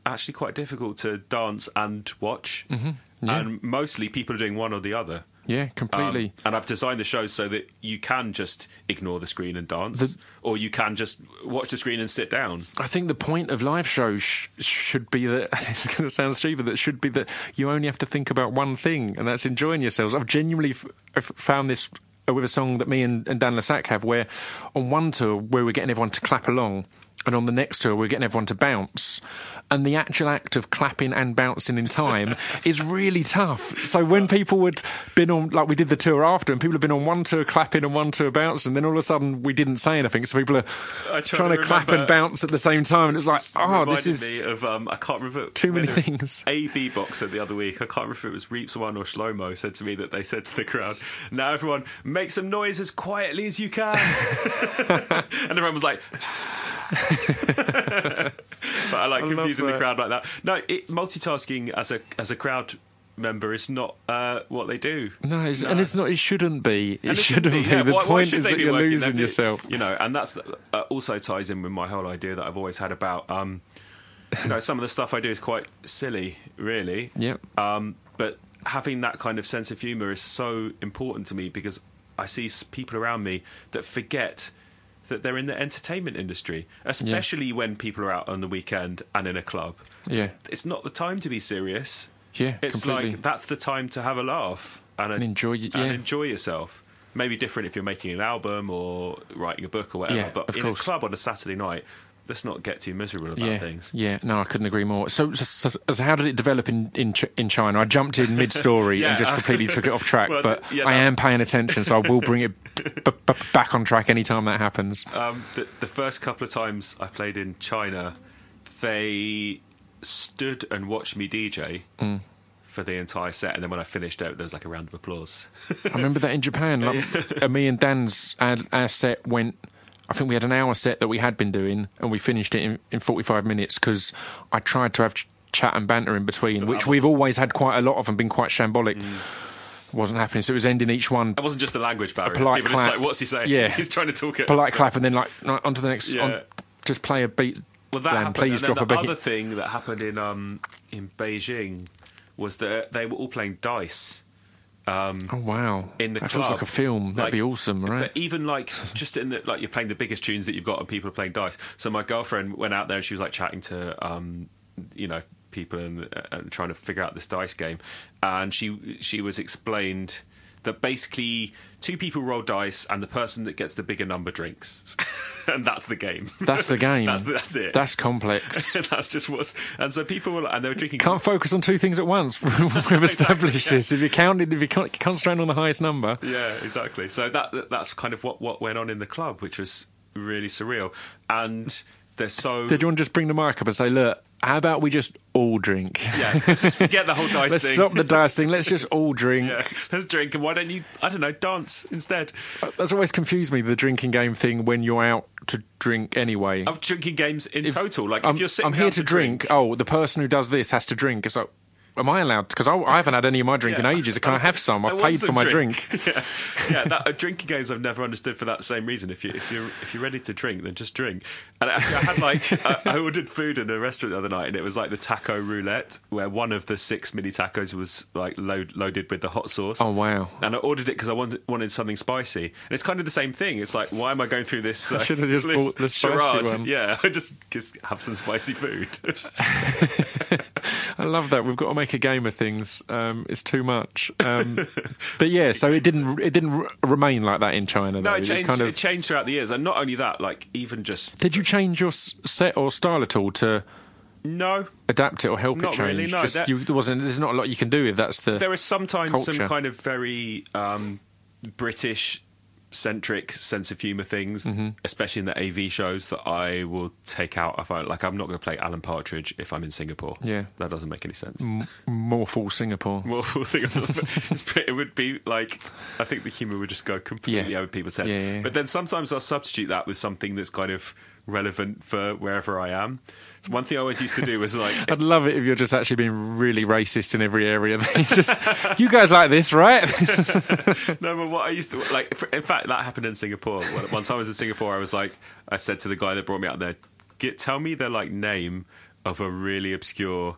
actually quite difficult to dance and watch, Mm-hmm. yeah. and mostly people are doing one or the other. Yeah, Um, completely. and I've designed the show so that you can just ignore the screen and dance, or you can just watch the screen and sit down. I think the point of live shows sh- should be that [laughs] it's going to sound stupid. That should be that you only have to think about one thing, and that's enjoying yourselves. I've genuinely f- I've found this uh, with a song that me and, and Dan le Sac have, where on one tour where we're getting everyone to clap along, and on the next tour we're getting everyone to bounce. And the actual act of clapping and bouncing in time [laughs] is really tough. So when people would been on, like we did the tour after, and people had been on one tour clapping and one tour bouncing, then all of a sudden we didn't say anything. So people are try trying to to clap and bounce at the same time, and it's like, oh, this is of um, I can't remember too many things. A B boxer the other week. I can't remember if it was Reeps One or Shlomo said to me that they said to the crowd, "Now everyone make some noise as quietly as you can," [laughs] [laughs] and everyone was like. But I like I confusing the crowd like that. No, it, multitasking as a as a crowd member is not uh, what they do. no, it's, and it's not. It shouldn't be. It, And shouldn't be. yeah. The Why- why point should is that you're losing yourself. You know, and that's uh, also ties in with my whole idea that I've always had about. Um, you know, some of the stuff I do is quite silly, really. Yep. Um, but having that kind of sense of humour is so important to me because I see people around me that forget that they're in the entertainment industry, especially when people are out on the weekend and in a club. Yeah, It's not the time to be serious. yeah, It's completely. like that's the time to have a laugh and, And enjoy y- and enjoy yourself. Maybe different if you're making an album or writing a book or whatever. Yeah, but in course. a club on a Saturday night, let's not get too miserable about yeah, things. yeah. No, I couldn't agree more. So, so, so, how did it develop in in, Ch- in China? I jumped in mid story Yeah. [laughs] and just completely took it off track. [laughs] Well, but yeah, I no. am paying attention, so I will bring it [laughs] b- b- back on track anytime that happens. Um, the, the first couple of times I played in China, they stood and watched me DJ Mm. for the entire set, and then when I finished out, there was like a round of applause. I remember that in Japan. Like, uh, me and Dan's our, our set went. I think we had an hour set that we had been doing, and we finished it in, in 45 minutes because I tried to have ch- chat and banter in between, which we've always had quite a lot of and been quite shambolic. Wasn't happening, so it was ending each one It wasn't just the language barrier. polite People were just clap. like, "What's he saying?" Yeah. [laughs] he's trying to talk it. polite clap, and then like onto the next. Yeah. On, just play a beat. Well, that happened. please drop a the beat. other thing that happened in um, in Beijing was that they were all playing dice. Oh wow! in the that club. feels like a film. That'd Like, be awesome, right? But even like just in the like you're playing the biggest tunes that you've got and people are playing dice. So my girlfriend went out there and she was like chatting to um, you know people and, and trying to figure out this dice game, and she she was explained that basically two people roll dice and the person that gets the bigger number drinks, [laughs] and that's the game. That's the game. that's, that's it. That's complex. [laughs] that's just what's and so people were and they were drinking Can't focus on two things at once. We've established this. If you counted, if you can't concentrate on the highest number, Yeah, exactly. So that that- that's kind of what what went on in the club, which was really surreal. And they're so did you want to just bring the mic up and say, "Look, how about we just all drink? yeah. Let's just forget the whole [laughs] dice Let's thing. stop the dice thing. Let's just all drink." Yeah, let's drink, and why don't you? I don't know, dance instead. Uh, that's always confused me the drinking game thing when you're out to drink anyway. Of drinking games in If- total, like I'm, if you're sitting I'm here down to drink. Oh, the person who does this has to drink. It's like, am I allowed? Because I, I haven't had any of my drink Yeah. in ages. Can I have some? I I've paid for my drink. [laughs] yeah, yeah. That, uh, drinking games I've never understood for that same reason. If you if you if you're ready to drink, then just drink. And actually, I had like I, I [laughs] ordered food in a restaurant the other night, and it was like the taco roulette, where one of the six mini tacos was like load, loaded with the hot sauce. Oh wow! And I ordered it because I wanted, wanted something spicy. And it's kind of the same thing. It's like, why am I going through this? [laughs] Uh, should've just this bought the spicy charade? one. Yeah, I just, just have some spicy food. I love that. We've got to make a game of things. Um, it's too much. Um, [laughs] but yeah, so it didn't. It didn't r- remain like that in China. no, though. it changed, kind of. it changed throughout the years. And not only that, like, even just, did you change your s- set or style at all to no. adapt it or help Not it change? really, no, Just, that- you, there wasn't. There's not a lot you can do if that's the. There is sometimes Culture. some kind of very um, British centric sense of humour things, Mm-hmm. especially in the AV shows that I will take out. I find like I'm not going to play Alan Partridge if I'm in Singapore. Yeah. that doesn't make any sense. more full Singapore. [laughs] See. It's pretty- it would be like I think the humour would just go completely Yeah. over people's heads. Yeah, yeah. But then sometimes I'll substitute that with something that's kind of relevant for wherever I am. So one thing I always used to do was like [laughs] I'd love it if you're just actually being really racist in every area. [laughs] You just, you guys like this, right? [laughs] no, but what I used to like. In fact, that happened in Singapore. Time I was in Singapore, I was like, I said to the guy that brought me out there, "Get tell me the like name." of a really obscure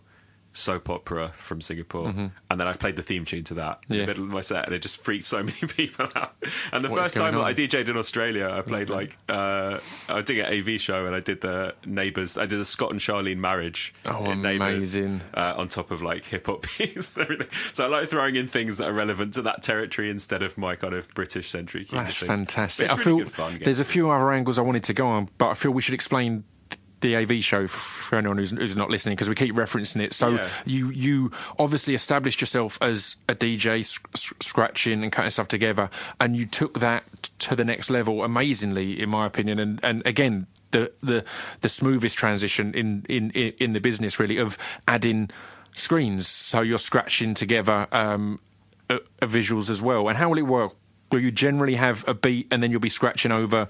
soap opera from Singapore, and then I played the theme tune to that in Mm-hmm. Yeah. the middle of my set, and it just freaked so [laughs] many people out. And the What first time that I on? DJ'd in Australia, I played like uh, I was doing an AV show, and I did the Neighbours. I did the Scott and Charlene marriage. Oh, in Neighbours. Uh, on top of like hip hop [laughs] beats and everything. So I like throwing in things that are relevant to that territory instead of my kind of British centric. That's fantastic. It's I really feel there's a few other angles I wanted to go on, but I feel we should explain the AV show for anyone who's, who's not listening because we keep referencing it. So Yeah. you you obviously established yourself as a DJ, s- s- scratching and cutting stuff together, and you took that to the next level amazingly, in my opinion. And and again, the the the smoothest transition in in in the business really of adding screens, so you're scratching together. Um, visuals as well. And how will it work? Will you generally have a beat and then you'll be scratching over,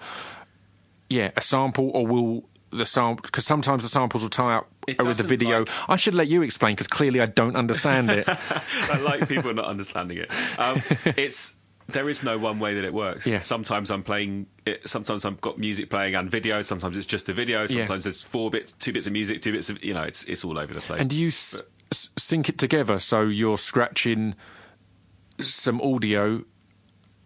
yeah, a sample, or will the sample? Because sometimes the samples will tie up It with the video. like- I should let you explain because clearly I don't understand it. [laughs] I like people not understanding it. Um, [laughs] it's there is no one way that it works. Yeah. Sometimes I'm playing it. Sometimes I've got music playing and video. Sometimes it's just the video. Yeah. Sometimes there's four bits, two bits of music, two bits of you know. It's it's all over the place. and do you s- s- sync it together so you're scratching some audio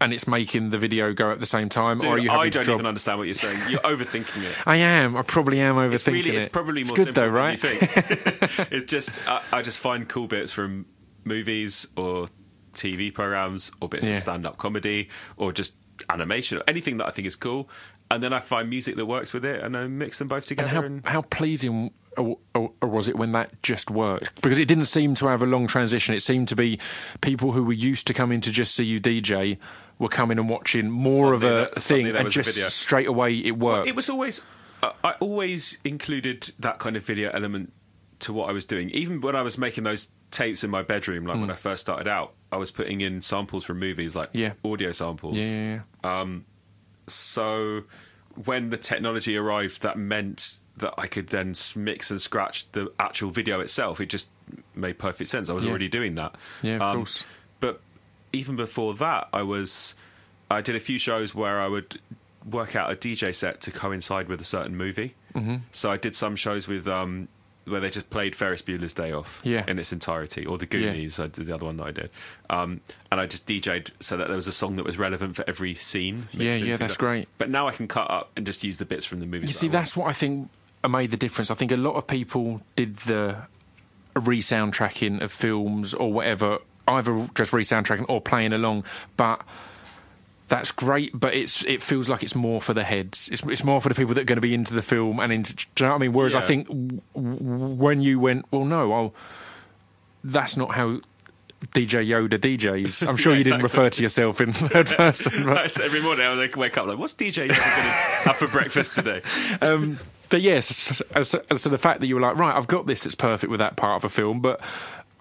and it's making the video go at the same time, Dude, or are you I don't even understand what you're saying. [laughs] You're overthinking it. I am. I probably am overthinking It's really, it. it's probably more good simple though, than right? you think. [laughs] [laughs] it's just I, I just find cool bits from movies or TV programs or bits Yeah. of stand-up comedy or just animation or anything that I think is cool, and then I find music that works with it and I mix them both together. And and how, how pleasing or, or, or was it when that just worked? Because it didn't seem to have a long transition. It seemed to be people who were used to coming to just see you DJ were coming and watching more of a suddenly thing, and a just straight away it worked. It was always, uh, I always included that kind of video element to what I was doing. Even when I was making those tapes in my bedroom, like when I first started out, I was putting in samples from movies, like Mm. Yeah. audio samples. yeah, yeah, yeah. So when the technology arrived, that meant that I could then mix and scratch the actual video itself. It just made perfect sense. I was Yeah. already doing that. Um, Yeah, of course. But even before that, I was I did a few shows where I would work out a DJ set to coincide with a certain movie. Mm-hmm. So I did some shows with um, where they just played Ferris Bueller's Day Off Yeah. in its entirety, or The Yeah. Goonies. I did the other one that I did, um, and I just DJ'd so that there was a song that was relevant for every scene. Yeah, yeah, that's that. great. But now I can cut up and just use the bits from the movie. You that see, that's what I think made the difference. I think a lot of people did the re-soundtracking of films or whatever, either just re-soundtracking or playing along, but. That's great, but it's it feels like it's more for the heads. It's it's more for the people that are going to be into the film and into. Do you know what I mean? Whereas I think w- w- when you went, well, no, I'll, that's not how DJ Yoda DJs. [laughs] I'm sure Yeah, you didn't exactly. refer to yourself in third person. But, every morning I wake up like, "What's DJ going to have for breakfast today?" [laughs] um, but yes, so, so, so the fact that you were like, right, I've got this that's perfect with that part of a film, but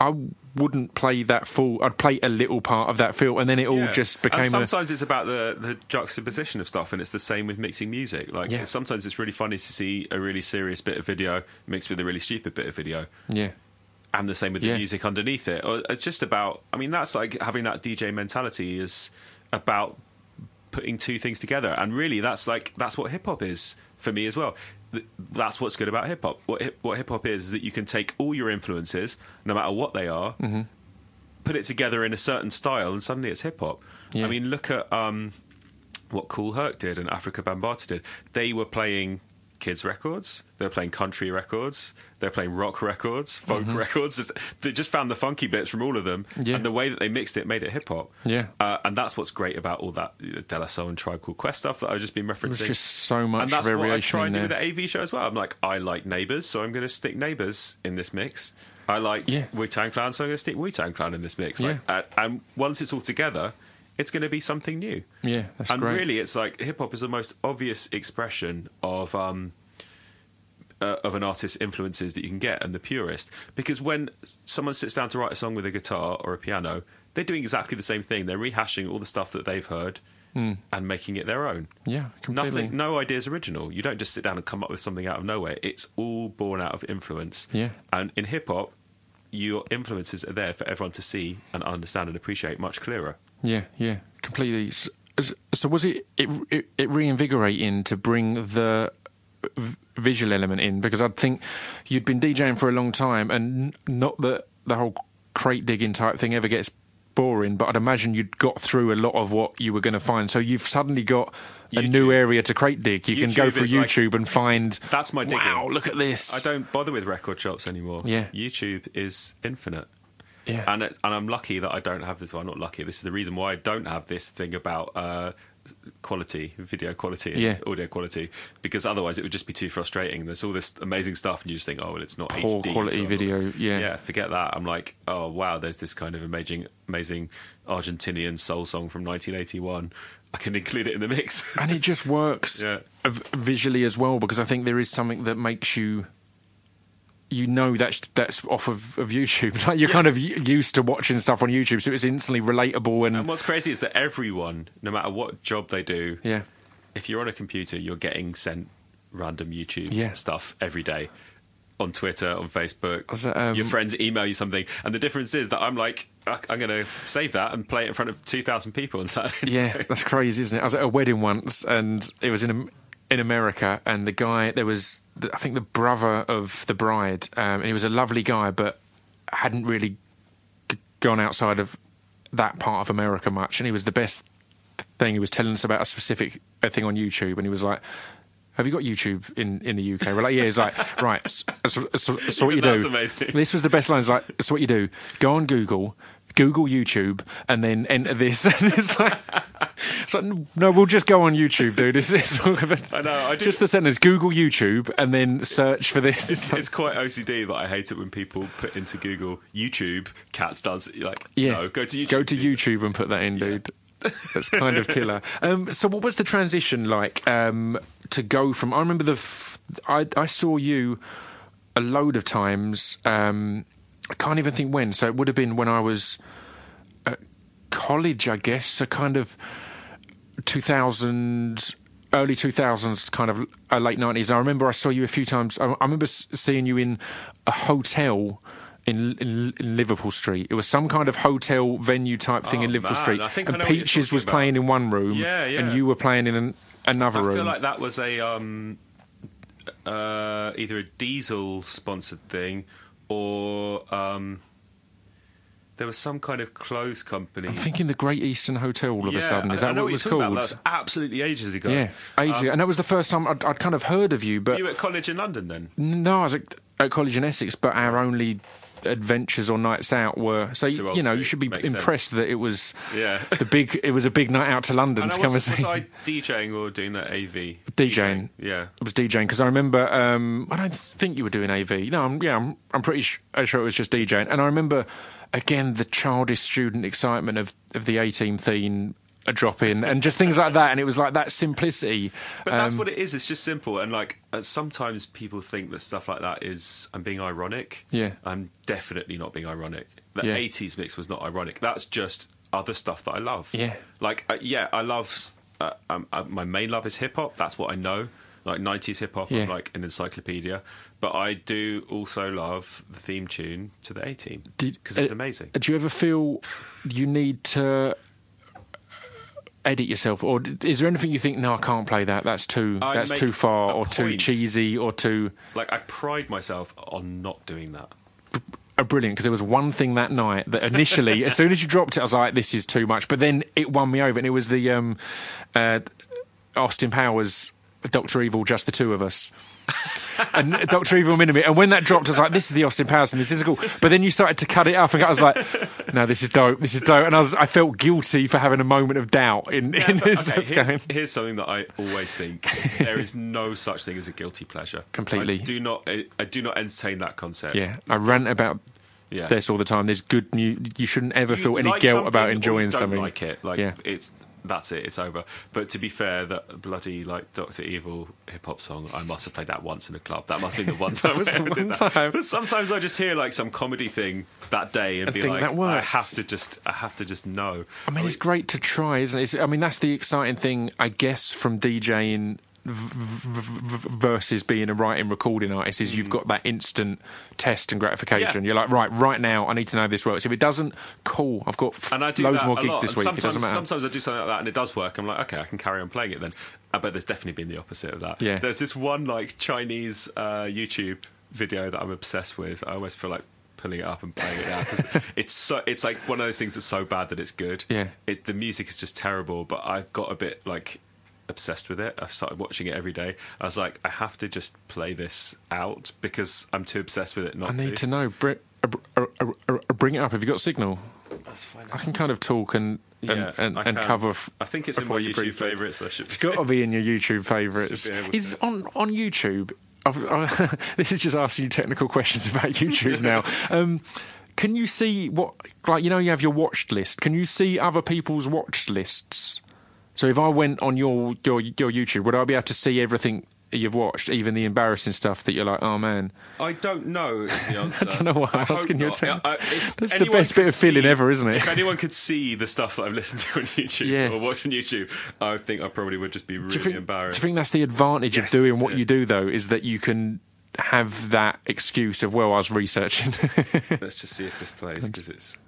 I wouldn't play that full. I'd play a little part of that film, and then it all Yeah. just became And a. sometimes it's about the, the juxtaposition of stuff, and it's the same with mixing music. Like Yeah. sometimes it's really funny to see a really serious bit of video mixed with a really stupid bit of video, Yeah, and the same with Yeah. the music underneath it. Or it's just about. I mean, that's like having that DJ mentality is about putting two things together, and really, that's like that's what hip hop is for me as well. Th- That's what's good about hip hop. What hip, what hip hop is is that you can take all your influences, no matter what they are, Mm-hmm. put it together in a certain style, and suddenly it's hip hop. Yeah. I mean, look at um, what Kool Herc did and Afrika Bambaataa did. They were playing kids records, they were playing country records, they were playing rock records, folk [laughs] records. They just found the funky bits from all of them, Mm-hmm. Yeah. and the way that they mixed it made it hip hop. Yeah. uh, and that's what's great about all that you know, De La Soul and Tribe Called Quest stuff that I've just been referencing. There's just so much and that's what I try and do with the AV show as well. I'm like, I like Neighbours, so I'm going to stick Neighbours in this mix. I like Yeah. Wu Tang Clan, so I'm going to stick Wu Tang Clan in this mix. Like, Yeah. and, and once it's all together, it's going to be something new. Yeah, that's and great. really, it's like hip hop is the most obvious expression of um, uh, of an artist's influences that you can get, and the purest. Because when someone sits down to write a song with a guitar or a piano, they're doing exactly the same thing. They're rehashing all the stuff that they've heard and making it their own. yeah, completely. Nothing, no idea is original. You don't just sit down and come up with something out of nowhere. It's all born out of influence. Yeah. And in hip hop, your influences are there for everyone to see and understand and appreciate much clearer. Yeah, yeah, completely. So, so was it, it it it reinvigorating to bring the visual element in because I'd think you'd been DJing for a long time, and not that the whole crate digging type thing ever gets boring, but I'd imagine you'd got through a lot of what you were going to find. So you've suddenly got a new area to crate dig. You can go YouTube through is like- YouTube and find. That's my digging. Wow, look at this. I don't bother with record shops anymore. Yeah. YouTube is infinite. Yeah. And it, and I'm lucky that I don't have this. Well, I'm not lucky. This is the reason why I don't have this thing about uh, quality, video quality, and Yeah. audio quality, because otherwise it would just be too frustrating. There's all this amazing stuff, and you just think, oh, well, it's not Poor HD, quality so not- video, yeah. yeah. Forget that. I'm like, oh wow, there's this kind of amazing, amazing Argentinian soul song from 1981. I can include it in the mix. and it just works [laughs] Yeah. visually as well because I think there is something that makes you you know that's that's off of, of YouTube [laughs] like you're kind of used to watching stuff on YouTube so it's instantly relatable and, and what's crazy is that everyone, no matter what job they do, yeah if you're on a computer, you're getting sent random YouTube Yeah. stuff every day on Twitter, on Facebook. Um, Your friends email you something, and the difference is that I'm like, "I- I'm going to save that and play it in front of 2,000 people on Saturday. yeah that's crazy isn't it I was at a wedding once and it was in Am- in America and the guy there was I think the brother of the bride um, and he was a lovely guy but hadn't really g- gone outside of that part of America much and he was the best thing. He was telling us about a specific thing on YouTube, and he was like, "Have you got YouTube in, in the UK?" We're like, "Yeah." He's like, [laughs] "Right, so, so, so, so what you do?" that's amazing. This was the best line. He's like, "So what you do? Go on Google." Google YouTube and then enter this, [laughs] and it's like, it's like, no, we'll just go on YouTube, dude. It's, it's all of it. I know, I do- just the sentence: Google YouTube and then search for this. It's [laughs] It's quite OCD that I hate it when people put into Google YouTube cats dance. Like, yeah, no, go to YouTube. Go to YouTube and put that in, dude. That's kind of killer. [laughs] Um, so, what was the transition like um, to go from? I remember the. F- I, I saw you a load of times. Um, I can't even think when. So it would have been when I was at college, I guess. So kind of 2000, early 2000s, kind of uh, late 90s. And I remember I saw you a few times. I, I remember seeing you in a hotel. In, in, in Liverpool Street, it was some kind of hotel venue type thing Oh, in Liverpool man, Street, I think and know Peaches was about. playing in one room, Yeah, yeah. and you were playing in an, another I room. I feel like that was a um, uh, either a diesel sponsored thing or um, there was some kind of clothes company. I'm thinking the Great Eastern Hotel all of a sudden. Is that know what it was called? about. That was absolutely ages ago. Yeah, ages ago. And that was the first time I'd, I'd kind of heard of you, but You were at college in London then? no, I was at, at college in Essex, but our only adventures or nights out were so To you know you should be makes impressed that it was Yeah. the big it was a big night out to London And to I come was, and was I DJing or doing that AV? DJing. Yeah. I was DJing because I remember. Um, I don't think you were doing AV. No, I'm, yeah, I'm, I'm pretty uh, sure it was just DJing. And I remember again the childish student excitement of of the A team theme a drop in and just things like that. And it was like that simplicity. But that's Um, what it is. It's just simple. And like uh, sometimes people think that stuff like that is I'm being ironic. Yeah. I'm definitely not being ironic. The Yeah. 80s mix was not ironic. That's just other stuff that I love. Yeah. Like uh, yeah, I love. Uh, um, uh, my main love is hip hop. That's what I know. Like 90s hip hop. Yeah. Like an encyclopedia. But I do also love the theme tune to the A Team because it's uh, amazing. Do you ever feel you need to edit yourself, or is there anything you think? No, I can't play that. That's too. I that's too far, a or too cheesy, or too. Like I pride myself on not doing that. are brilliant because there was one thing that night that initially, as soon as you dropped it, I was like, "This is too much." But then it won me over, and it was the um, uh, Austin Powers, Doctor Evil, just the two of us. And Doctor Evil Minimum. And when that dropped, I was like, "This is the Austin Powers, and this is cool." But then you started to cut it up, and I was like, "No, this is dope. This is dope." And I was, I felt guilty for having a moment of doubt in, in this okay, game. here's, here's something that I always think: there is no such thing as a guilty pleasure. Completely. I do not. I, I do not entertain that concept. Yeah, I rant about yeah. this all the time. There's good news. You shouldn't ever You feel any like guilt about enjoying something. Like it, like yeah. it's that's it. It's over. But to be fair, that bloody like Doctor Evil hip hop song, I must have played that once in a club. That must have been the one [laughs] time. was I the one that. time. But sometimes I just hear like some comedy thing that day and, be like, that I have to just, I have to just know. I mean, it's great to try, isn't it? It's, I mean, that's the exciting thing, I guess, from DJing versus being a writing recording artist is you've got that instant test and gratification. Yeah. You're like, right, right now, I need to know if this works. If it doesn't, cool. I've got And I do loads more gigs this week. It Sometimes, doesn't matter. sometimes I do something like that and it does work. I'm like, okay, I can carry on playing it then. I bet there's definitely been the opposite of that. Yeah. There's this one like Chinese uh, YouTube video that I'm obsessed with. I always feel like pulling it up and playing it now 'cause [laughs] it's so it's like one of those things that's so bad that it's good. Yeah. It, the music is just terrible, but I got a bit like obsessed with it. I started watching it every day. I was like, I have to just play this out because I'm too obsessed with it not I need to know. Bring, uh, uh, uh, uh, bring it up. Have you got signal? That's fine. I can kind of talk and and, Yeah, and, I and cover. F- I think it's in my before you YouTube it. favourites. So I should. It's got to be in your YouTube favourites. Should be able Is to. on on YouTube. I've, [laughs] I, this is just asking you technical questions about YouTube now. [laughs] Um, can you see what, like, you know, you have your watched list. Can you see other people's watched lists? So if I went on your your your YouTube, would I be able to see everything you've watched, even the embarrassing stuff that you're like, oh man, I don't know. Is the [laughs] answer. I don't know why I'm asking you not. to- I- I- That's the best bit of feeling see- ever, isn't it? If anyone [laughs] could see the stuff that I've listened to on YouTube Yeah. or watched on YouTube, I think I probably would just be really do think, embarrassed. Do you think that's the advantage Yes, of doing what it. you do, though, is that you can have that excuse of, well, I was researching. Let's just see if this plays [laughs] because it's.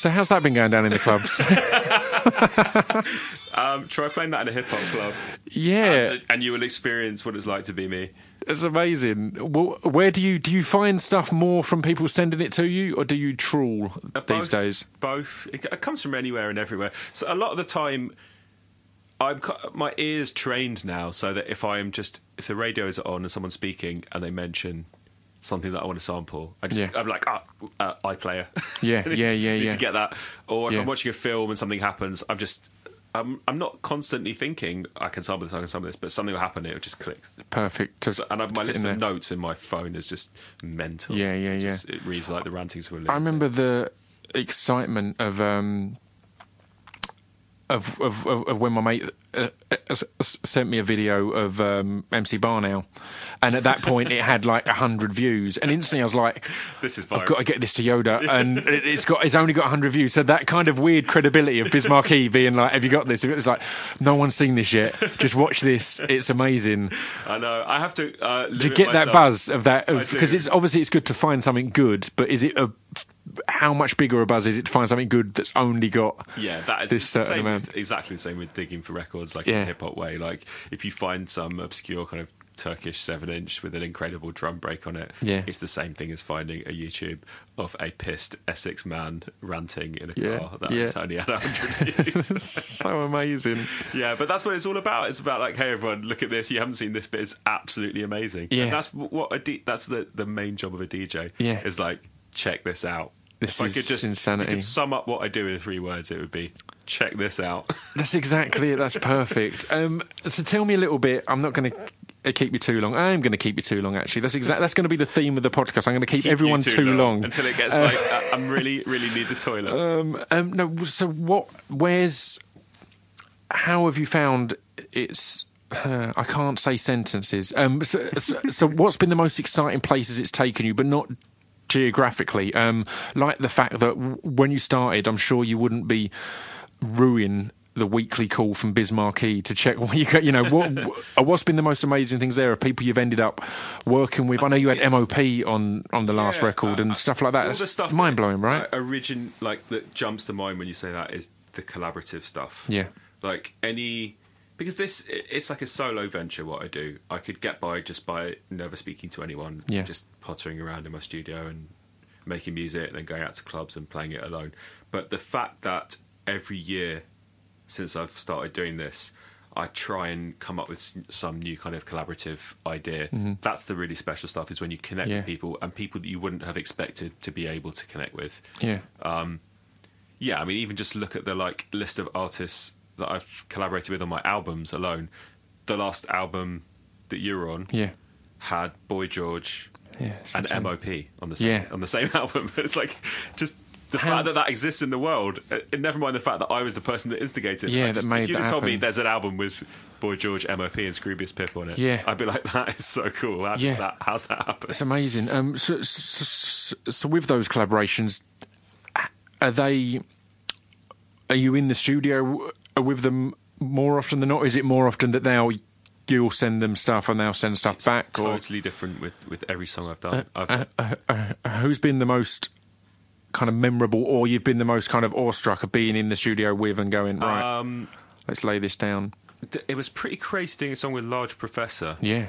So how's that been going down in the clubs? [laughs] Um, try playing that in a hip hop club, yeah, and you will experience what it's like to be me. it's amazing. Well, where do you do you find stuff more from people sending it to you, or do you trawl Uh, these days? Both. It, it comes from anywhere and everywhere. So a lot of the time, I'm my ears trained now, so that if I am just if the radio is on and someone's speaking and they mention something that I want to sample, I just Yeah. I'm like, ah, uh, iPlayer. [laughs] Yeah, [laughs] yeah, yeah, Need yeah. to get that. Or if Yeah. I'm watching a film and something happens, I'm just. I'm, I'm not constantly thinking I can sample this, I can sample this, but something will happen, it will just click. Perfect. To, So, and I've, my list of notes in my phone is just mental. Yeah, yeah, yeah. just- It reads like the rantings of a I lunatic. I remember the excitement of um, of, of, of, of when my mate uh, uh, sent me a video of um, MC Barnow, and at that point it had like hundred views, and instantly I was like, This is I've got to get this to Yoda, [laughs] and it- it's got it's only got hundred views, so that kind of weird credibility of Biz Markie [laughs] being like, "Have you got this?" It's like, no one's seen this yet. Just watch this. It's amazing. I know. I have to. Uh, you get that buzz of that? Because it's obviously it's good to find something good, but is it a how much bigger a buzz is it to find something good that's only got Yeah, that is this the certain same amount? exactly the same with digging for records, like Yeah. in a hip hop way. Like if you find some obscure kind of Turkish seven inch with an incredible drum break on it, Yeah. it's the same thing as finding a YouTube of a pissed Essex man ranting in a Yeah, car that yeah. only had hundred views. [laughs] so amazing. Yeah, but that's what it's all about. It's about like, hey, everyone, look at this. You haven't seen this, but it's absolutely amazing. Yeah. and that's what a D- that's the the main job of a DJ. Yeah. is like check this out. This if is I could just insanity. if could sum up what I do in three words, it would be check this out. [laughs] That's exactly it. That's perfect. Um, so tell me a little bit. I'm not going to keep you too long. I am going to keep you too long. Actually, that's exactly that's going to be the theme of the podcast. I'm going to keep, Keep everyone you too, long. until it gets like uh, I'm really really need the toilet. Um, um, no. So what? Where's? How have you found it's? Uh, I can't say sentences. Um, so, so, so, what's been the most exciting places it's taken you, but not geographically? Um, like the fact that w- when you started, I'm sure you wouldn't be ruin the weekly call from Biz Markie to check [laughs] what you got. You know, what uh, what's been the most amazing things there of people you've ended up working with? I know you had MOP on on the last Yeah, record uh, and stuff like that. All That's the stuff mind blowing, right? Uh, origin like that jumps to mind when you say that is the collaborative stuff. Yeah. like any because this it's like a solo venture. What I do, I could get by just by never speaking to anyone. Yeah. just pottering around in my studio and making music, and then going out to clubs and playing it alone. But the fact that every year since I've started doing this, I try and come up with some new kind of collaborative idea. That's the really special stuff. Is when you connect Mm-hmm. Yeah. with people and people that you wouldn't have expected to be able to connect with. yeah. Yeah, I mean, even just look at the like list of artists that I've collaborated with on my albums alone. The last album that you were on Yeah. had Boy George Yeah, and. MOP on the same Yeah. on the same [laughs] album. It's like just the How- fact that that exists in the world, uh, never mind the fact that I was the person that instigated. Yeah, I that made If you'd that have told me there's an album with Boy George, MOP, and Scroobius Pip on it, Yeah. I'd be like, [laughs] that is so cool. How Yeah. that? How's that happen? It's amazing. Um, so, so, so, so with those collaborations, are they? Are you in the studio with them more often than not? Is it more often that they'll you'll send them stuff and they'll send stuff back? Or Totally different with with every song I've done. I've, uh, uh, uh, who's been the most kind of memorable, or you've been the most kind of awestruck of being in the studio with and going right? um, let's lay this down. it was pretty crazy doing a song with Large Professor. Yeah,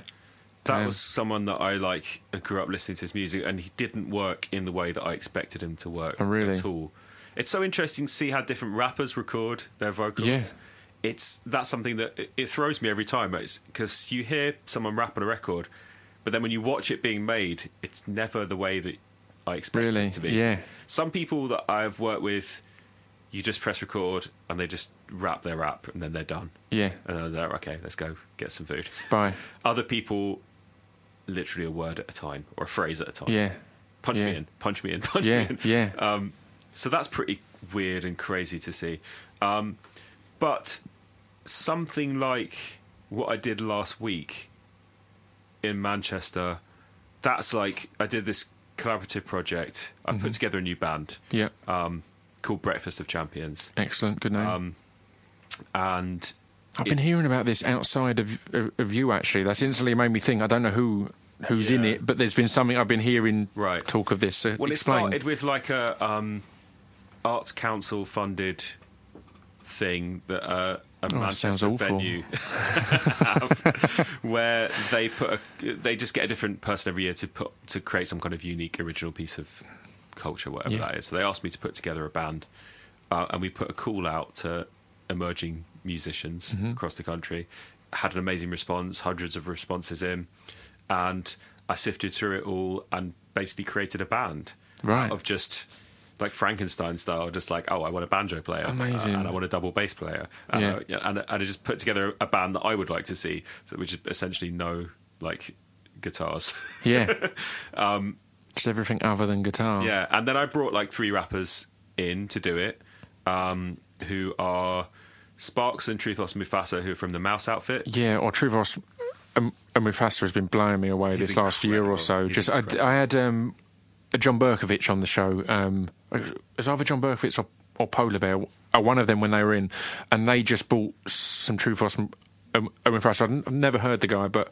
That was someone that I like grew up listening to his music, and he didn't work in the way that I expected him to work Oh, really? at all. It's so interesting to see how different rappers record their vocals. Yeah. It's that's something that it, it throws me every time. because you hear someone rap on a record, but then when you watch it being made, it's never the way that I expect Really? it to be. Yeah. Some people that I've worked with, you just press record and they just rap their rap and then they're done. yeah. And I was like, okay, let's go get some food. [laughs] Bye. Other people, literally a word at a time or a phrase at a time. Yeah, Punch me in, punch me in, [laughs] punch Yeah, me in. yeah. Um, so that's pretty weird and crazy to see. Um, but something like what I did last week in Manchester, that's like I did this collaborative project. I Mm-hmm. put together a new band yeah. um, called Breakfast of Champions, Excellent. Good name. um, and I've been hearing about this outside of, of of you. Actually, that's instantly made me think. I don't know who who's in it, but there's been something I've been hearing Right. talk of this. Well, explain. it started with like a um, arts council funded thing that uh, a Oh, Manchester venue [laughs] have, where they put a, they just get a different person every year to put to create some kind of unique original piece of culture, whatever Yeah. that is. So they asked me to put together a band, uh, and we put a call out to emerging musicians Mm-hmm. across the country. Had an amazing response, hundreds of responses in, and I sifted through it all and basically created a band Right. of just like Frankenstein style, just like oh, I want a banjo player, Amazing. uh, and I want a double bass player, and, Yeah. I, and, and I just put together a band that I would like to see, so which is essentially no like guitars. [laughs] yeah. um, Just everything other than guitar. Yeah, and then I brought like three rappers in to do it, um, who are Sparks and Truthos Mufasa, who are from the Mouse outfit. Yeah, or Truthos um, and Mufasa has been blowing me away He's this last year or so. He's Just I. I had um, John Berkovich on the show. Um, it was either John Berkovich or, or Polar Bear, or one of them when they were in, and they just bought some Truthos and um, and Mufasa. I'd n- I've never heard the guy, but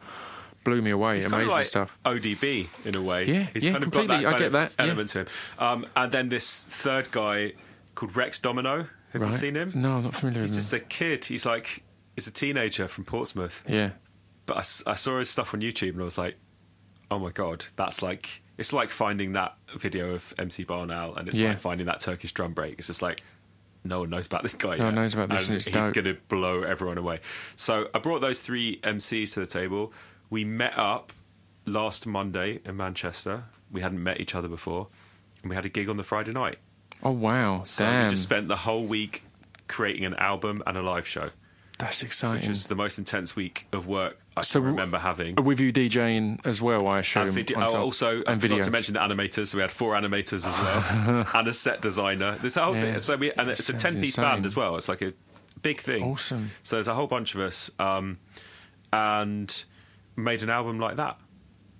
blew me away. Amazing kind of like stuff. ODB in a way. Yeah, He's yeah, kind of completely. I get that, yeah. element to him. Um, and then this third guy called Rex Domino. Have you seen him? No, I'm not familiar He's just him. a kid. He's like he's a teenager from Portsmouth. Yeah, But I saw his stuff on YouTube and I was like, oh my god, that's like it's like finding that video of MC Barnow and it's Yeah. like finding that Turkish drum break. It's just like no one knows about this guy. No one knows about this and it's he's dope. to blow everyone away. So I brought those three MCs to the table. We met up last Monday in Manchester. We hadn't met each other before, and we had a gig on the Friday night. Oh wow! So Damn, we just spent the whole week creating an album and a live show, that's which exciting. was the most intense week of work I So remember having. With you DJing as well, I assume. And video, oh, also, I and forgot video. to mention the animators. So we had four animators as well, [laughs] and a set designer. This whole Yeah. thing. So we and it's a ten piece band as well. It's like a big thing. Awesome. So there's a whole bunch of us, um, and made an album like that.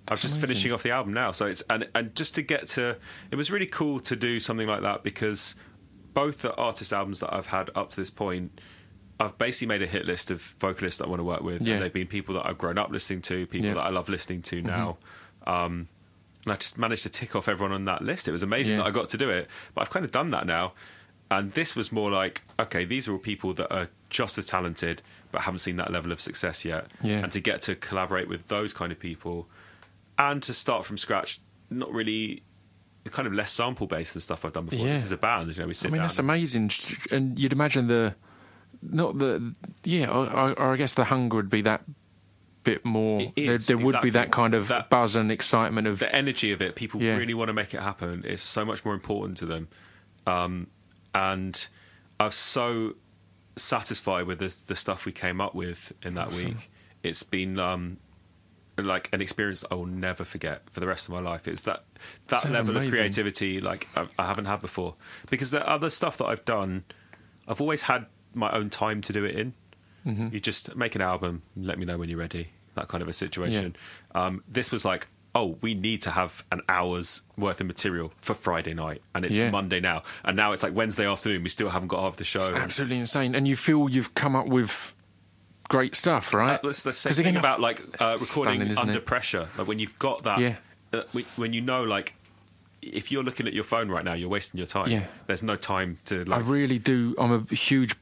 I was just amazing. finishing off the album now, so it's and and just to get to, it was really cool to do something like that because both the artist albums that I've had up to this point, I've basically made a hit list of vocalists that I want to work with, Yeah. and they've been people that I've grown up listening to, people Yeah. that I love listening to now. Um, and I just managed to tick off everyone on that list. It was amazing Yeah. that I got to do it, but I've kind of done that now. And this was more like, okay, these are all people that are just as talented, but haven't seen that level of success yet. Yeah. And to get to collaborate with those kind of people, and to start from scratch, not really, kind of less sample based than stuff I've done before. This is a band, you know. We sit I mean, that's amazing. And you'd imagine the, not the, yeah, or, or- I guess the hunger would be that bit more. There there would be that kind of That- buzz and excitement of, the energy of it. People Yeah. really want to make it happen. It's so much more important to them, um, and I'm so satisfied with the, the stuff we came up with in that week. It's been um, like an experience I will never forget for the rest of my life. It's that that Sounds level amazing. of creativity like I, I haven't had before. Because the other stuff that I've done, I've always had my own time to do it in. Mm-hmm. You just make an album, let me know when you're ready. That kind of a situation. Um, this was like, oh, we need to have an hour's worth of material for Friday night, and it's Yeah. Monday now, and now it's like Wednesday afternoon. We still haven't got half the show. Absolutely insane. And you feel you've come up with great stuff, right? Uh, let's, let's say 'Cause again, about like uh, recording stunning, under it? pressure. Like when you've got that, Yeah. uh, when- you know, like if you're looking at your phone right now, you're wasting your time. Yeah. There's no time to I really do. I'm a huge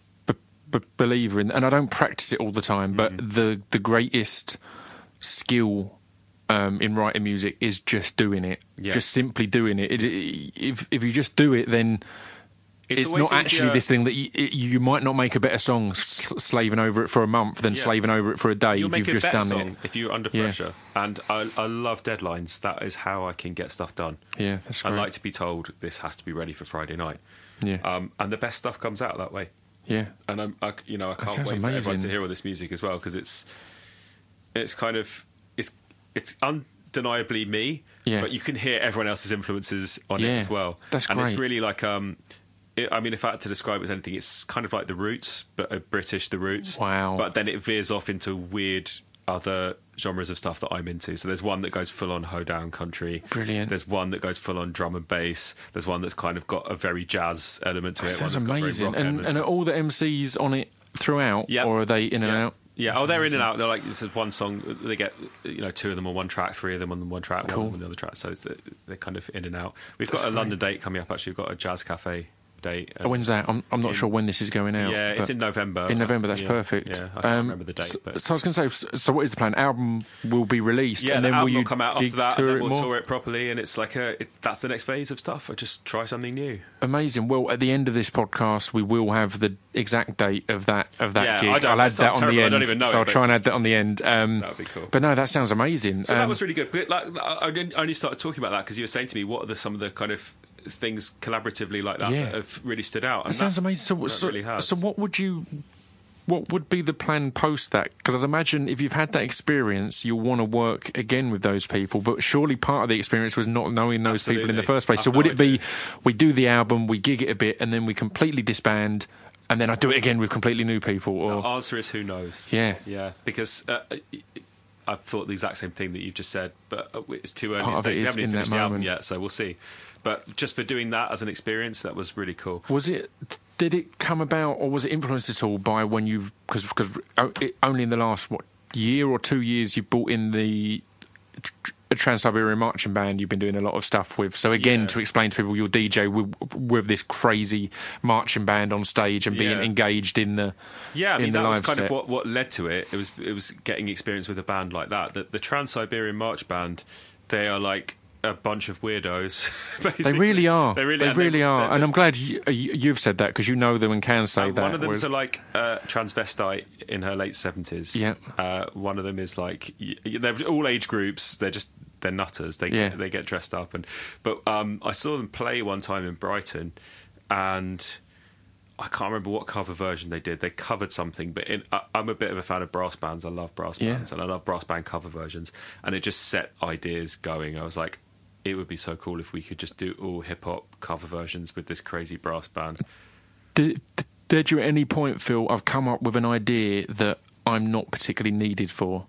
b- believer in, and I don't practice it all the time. But Mm-hmm. the the greatest skill um, in writing music is just doing it, Yeah. just simply doing it. It- it- If if you just do it, then it's, always not actually easier- this thing that you, it, you might not make a better song slaving over it for a month than Yeah. slaving over it for a day You'll if you've just done it. if you're under Yeah. pressure. And I, I love deadlines. That is how I can get stuff done. Yeah, that's I like to be told this has to be ready for Friday night. Yeah, Um, and the best stuff comes out that way. Yeah. and I'm, I, you know, I can't wait sounds for everyone to hear all this music as well because it's, it's kind of, it's, it's undeniably me, Yeah. but you can hear everyone else's influences on Yeah, it as well. that's and it's really like, um, it, I mean, if I had to describe it as anything, it's kind of like the Roots, but a British the Roots. Wow. But then it veers off into weird other genres of stuff that I'm into. So there's one that goes full on hoedown country. Brilliant. There's one that goes full on drum and bass. There's one that's kind of got a very jazz element to it. Sounds that's got a very amazing. And, and are all the MCs on it throughout, Yeah. or are they in and yeah. out? Yeah, That's oh, they're in and out. They're like this is one song. They get you know two of them on one track, three of them on one track, Cool. one on the other track. So it's, they're kind of in and out. We've That's got a great. London date coming up. Actually, we've got a jazz cafe date. Oh, When's that? I'm, I'm not in- sure when this is going out. yeah, it's in November. In November, that's Yeah, perfect. Yeah, I can't Um, remember the date, So, but so I was going to say, so what is the plan? Album will be released, yeah, and the then will album you will come out after that, and then we'll more? tour it properly. And it's like a, it's, that's the next phase of stuff. I just try something new. Amazing. Well, at the end of this podcast, we will have the exact date of that of that Yeah, gig. I don't- I'll add that that on the terrible. I end. don't even know so it, I'll try and add that on the end. Um, That would be cool. But no, that sounds amazing. So that Um, was really good. But like, I I I only started talking about that because you were saying to me, what are the, some of the kind of things collaboratively like that Yeah. that have really stood out? That sounds amazing. So, so, really has. so what would you? What would be the plan post that? Because I'd imagine if you've had that experience, you'll want to work again with those people. But surely part of the experience was not knowing those people in the first place. So no would it be we do the album, we gig it a bit, and then we completely disband, and then I do it again with completely new people? Or The answer is who knows. Yeah. yeah, because uh, I've thought the exact same thing that you've just said, but uh, it's too early. Part of it we haven't even in that finished the album moment. yet, so we'll see. But just for doing that as an experience, that was really cool. was it? Did it come about, or was it influenced at all by when you've because because only in the last what year or two years you brought in the Trans Siberian Marching Band you've been doing a lot of stuff with. So again, Yeah. to explain to people, you're DJ with, with this crazy marching band on stage and being Yeah. engaged in the Yeah, I mean that was kind set. of what, what led to it. It was it was getting experience with a band like that. The, the Trans Siberian March Band, they are like a bunch of weirdos. [laughs] They really are. They really, they really are. they're- And I'm glad you, you- you've said that because you know them and can say Uh, that. One of them whereas- is a, like uh, transvestite in her late seventies. Yeah. Uh, one of them is like they're all age groups. They're just they're nutters. They Yeah. they get dressed up and but um, I saw them play one time in Brighton, and I can't remember what cover version they did. They covered something, but in, I, I'm a bit of a fan of brass bands. I love brass Yeah. bands, and I love brass band cover versions. And it just set ideas going. I was like. It would be so cool if we could just do all hip hop cover versions with this crazy brass band. did, did you at any point feel I've come up with an idea that I'm not particularly needed for?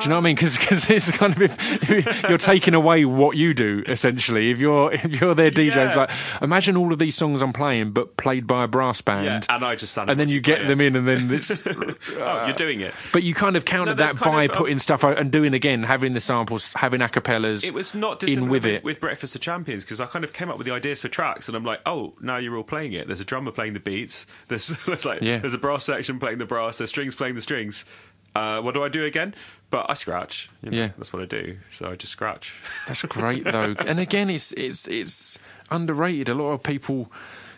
Do you know what I mean? Because it's kind of if, you're taking away what you do essentially. If you're if you're their DJ, it's like imagine all of these songs I'm playing, but played by a brass band, Yeah, and I just stand and then you get them it. in, and then [laughs] it's. oh, you're doing it. But you kind of countered No, that by of, um, putting stuff out and doing again, having the samples, having acapellas. It was not in with with, it. with Breakfast of Champions because I kind of came up with the ideas for tracks, and I'm like, oh, now you're all playing it. There's a drummer playing the beats. There's, [laughs] there's like, Yeah. there's a brass section playing the brass. There's strings playing the strings. Uh, what do I do again? But I scratch. you know, Yeah. that's what I do. So I just scratch. That's [laughs] great though. and again, it's it's it's underrated. A lot of people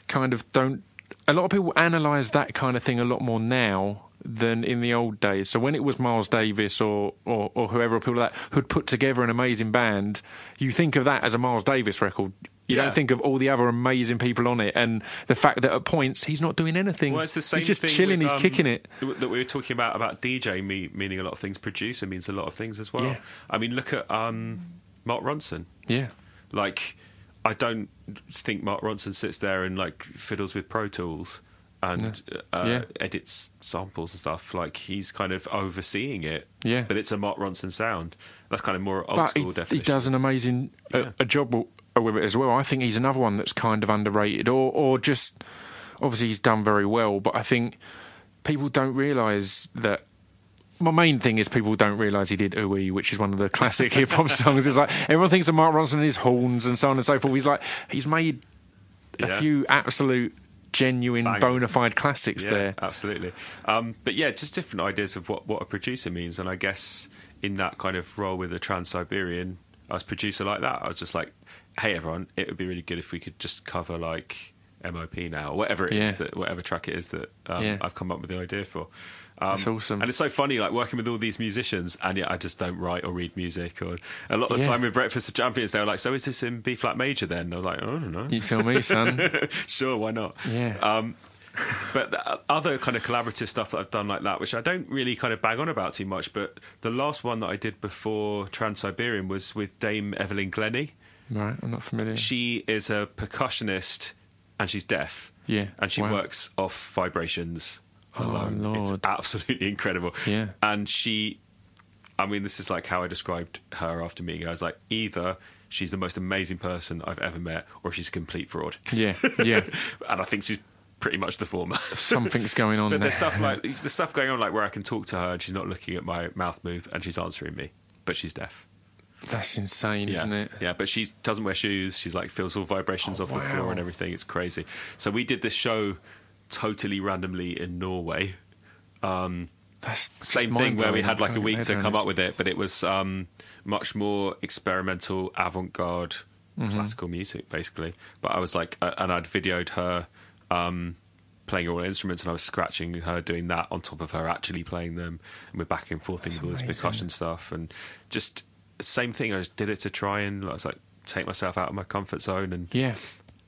kind of don't. A lot of people analyse that kind of thing a lot more now than in the old days. So when it was Miles Davis or or, or whoever people like that who'd put together an amazing band, you think of that as a Miles Davis record. You Yeah. don't think of all the other amazing people on it, and the fact that at points he's not doing anything. Well, it's the same. he's just chilling. with, he's um, kicking it. That we were talking about about DJ me, meaning a lot of things. Producer means a lot of things as well. Yeah. I mean, look at um, Mark Ronson. Yeah, Like, I don't think Mark Ronson sits there and like fiddles with Pro Tools and uh, Yeah. edits samples and stuff. Like he's kind of overseeing it. Yeah. But it's a Mark Ronson sound. That's kind of more old but he, school he definition. does an amazing Yeah. uh, a job with it as well. I think he's another one that's kind of underrated, or or just obviously he's done very well, but I think people don't realise that. My main thing is people don't realise he did Ooh Wee, which is one of the [laughs] classic hip hop songs. It's like everyone thinks of Mark Ronson and his horns and so on and so forth. He's like he's made a Yeah. few absolute genuine Bangers. bona fide classics yeah, there. absolutely. Um, but yeah, just different ideas of what, what a producer means. And I guess in that kind of role with the Trans Siberian, I was producer like that. I was just like, hey, everyone, it would be really good if we could just cover like MOP now, or whatever it is Yeah. that, whatever track it is that um, Yeah. I've come up with the idea for. Um, That's awesome. And it's so funny, like working with all these musicians, and yet I just don't write or read music. Or a lot of the Yeah. time with Breakfast of Champions, they were like, "So is this in B flat major?" Then I was like, "I don't know." You tell me, son. [laughs] sure, why not? Yeah. Um, but the other kind of collaborative stuff that I've done like that, which I don't really kind of bang on about too much, but the last one that I did before Trans Siberian was with Dame Evelyn Glennie. Right, I'm not familiar. She is a percussionist and she's deaf. Yeah, And she wow. works off vibrations alone. Oh, alone. It's absolutely [laughs] incredible. Yeah. And she, I mean, this is like how I described her after meeting her. I was like, either she's the most amazing person I've ever met or she's a complete fraud. Yeah, yeah. [laughs] and I think she's pretty much the former. Something's going [laughs] on But there. there's stuff like the stuff going on like where I can talk to her and she's not looking at my mouth move and she's answering me, but she's deaf. That's insane, Yeah. isn't it? Yeah, but she doesn't wear shoes. She's like feels all vibrations Oh, off the floor and everything. It's crazy. So we did this show totally randomly in Norway. Um, That's Same thing where we had like a week to come up with it, but it was um, much more experimental, avant-garde, Mm-hmm. classical music basically. But I was like, uh, and I'd videoed her um, playing all instruments, and I was scratching her doing that on top of her actually playing them, and we're back and forth with all this percussion stuff, and just same thing. I just did it to try and was like take myself out of my comfort zone and. Yeah.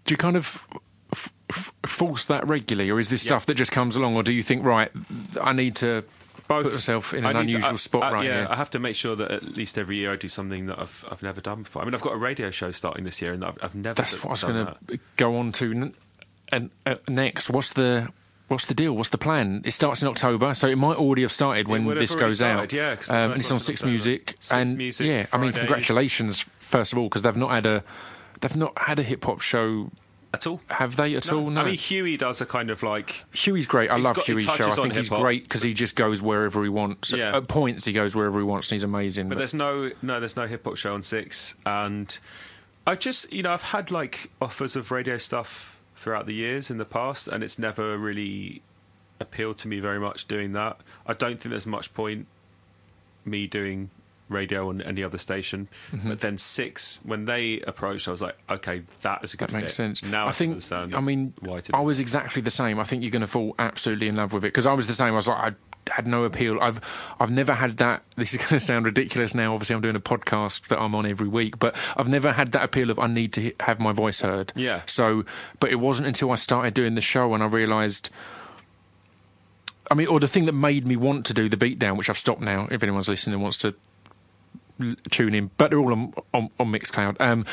Do you kind of f- f- force that regularly, or is this Yeah. stuff that just comes along, or do you think, right, I need to both. put myself in an need to- unusual I- spot I- right yeah, here? I have to make sure that at least every year I do something that I've I've never done before. I mean, I've got a radio show starting this year, and I've, I've never. That's d- what I was going to go on to. n- And uh, next, what's the what's the deal? What's the plan? It starts in October, so it might already have started when this goes started, out. yeah, um, it's on Six Music, Six and Music, yeah, I mean, congratulations first of all because they've not had a they've not had a hip hop show, at all. have they at all? No. I mean, Huey does a kind of like Huey's great. I love got- Huey's show. I think he's great because he just goes wherever he wants. Yeah. At points, he goes wherever he wants, and he's amazing. But But, there's no no, there's no hip hop show on Six, and I just you know I've had like offers of radio stuff throughout the years in the past, and it's never really appealed to me very much doing that. I don't think there's much point me doing radio on any other station. Mm-hmm. But then Six, when they approached, I was like, okay, that is a good that makes fit. sense. Now I, I think. I mean, I was exactly the same. I think you're going to fall absolutely in love with it because I was the same. I was like, I had no appeal. I've I've never had that. [laughs] This is going to sound ridiculous now. Obviously, I'm doing a podcast that I'm on every week, but I've never had that appeal of I need to have my voice heard. Yeah. So, but it wasn't until I started doing the show and I realised. I mean, or the thing that made me want to do the beatdown, which I've stopped now. If anyone's listening and wants to tune in, but they're all on on, on Mixcloud. Um,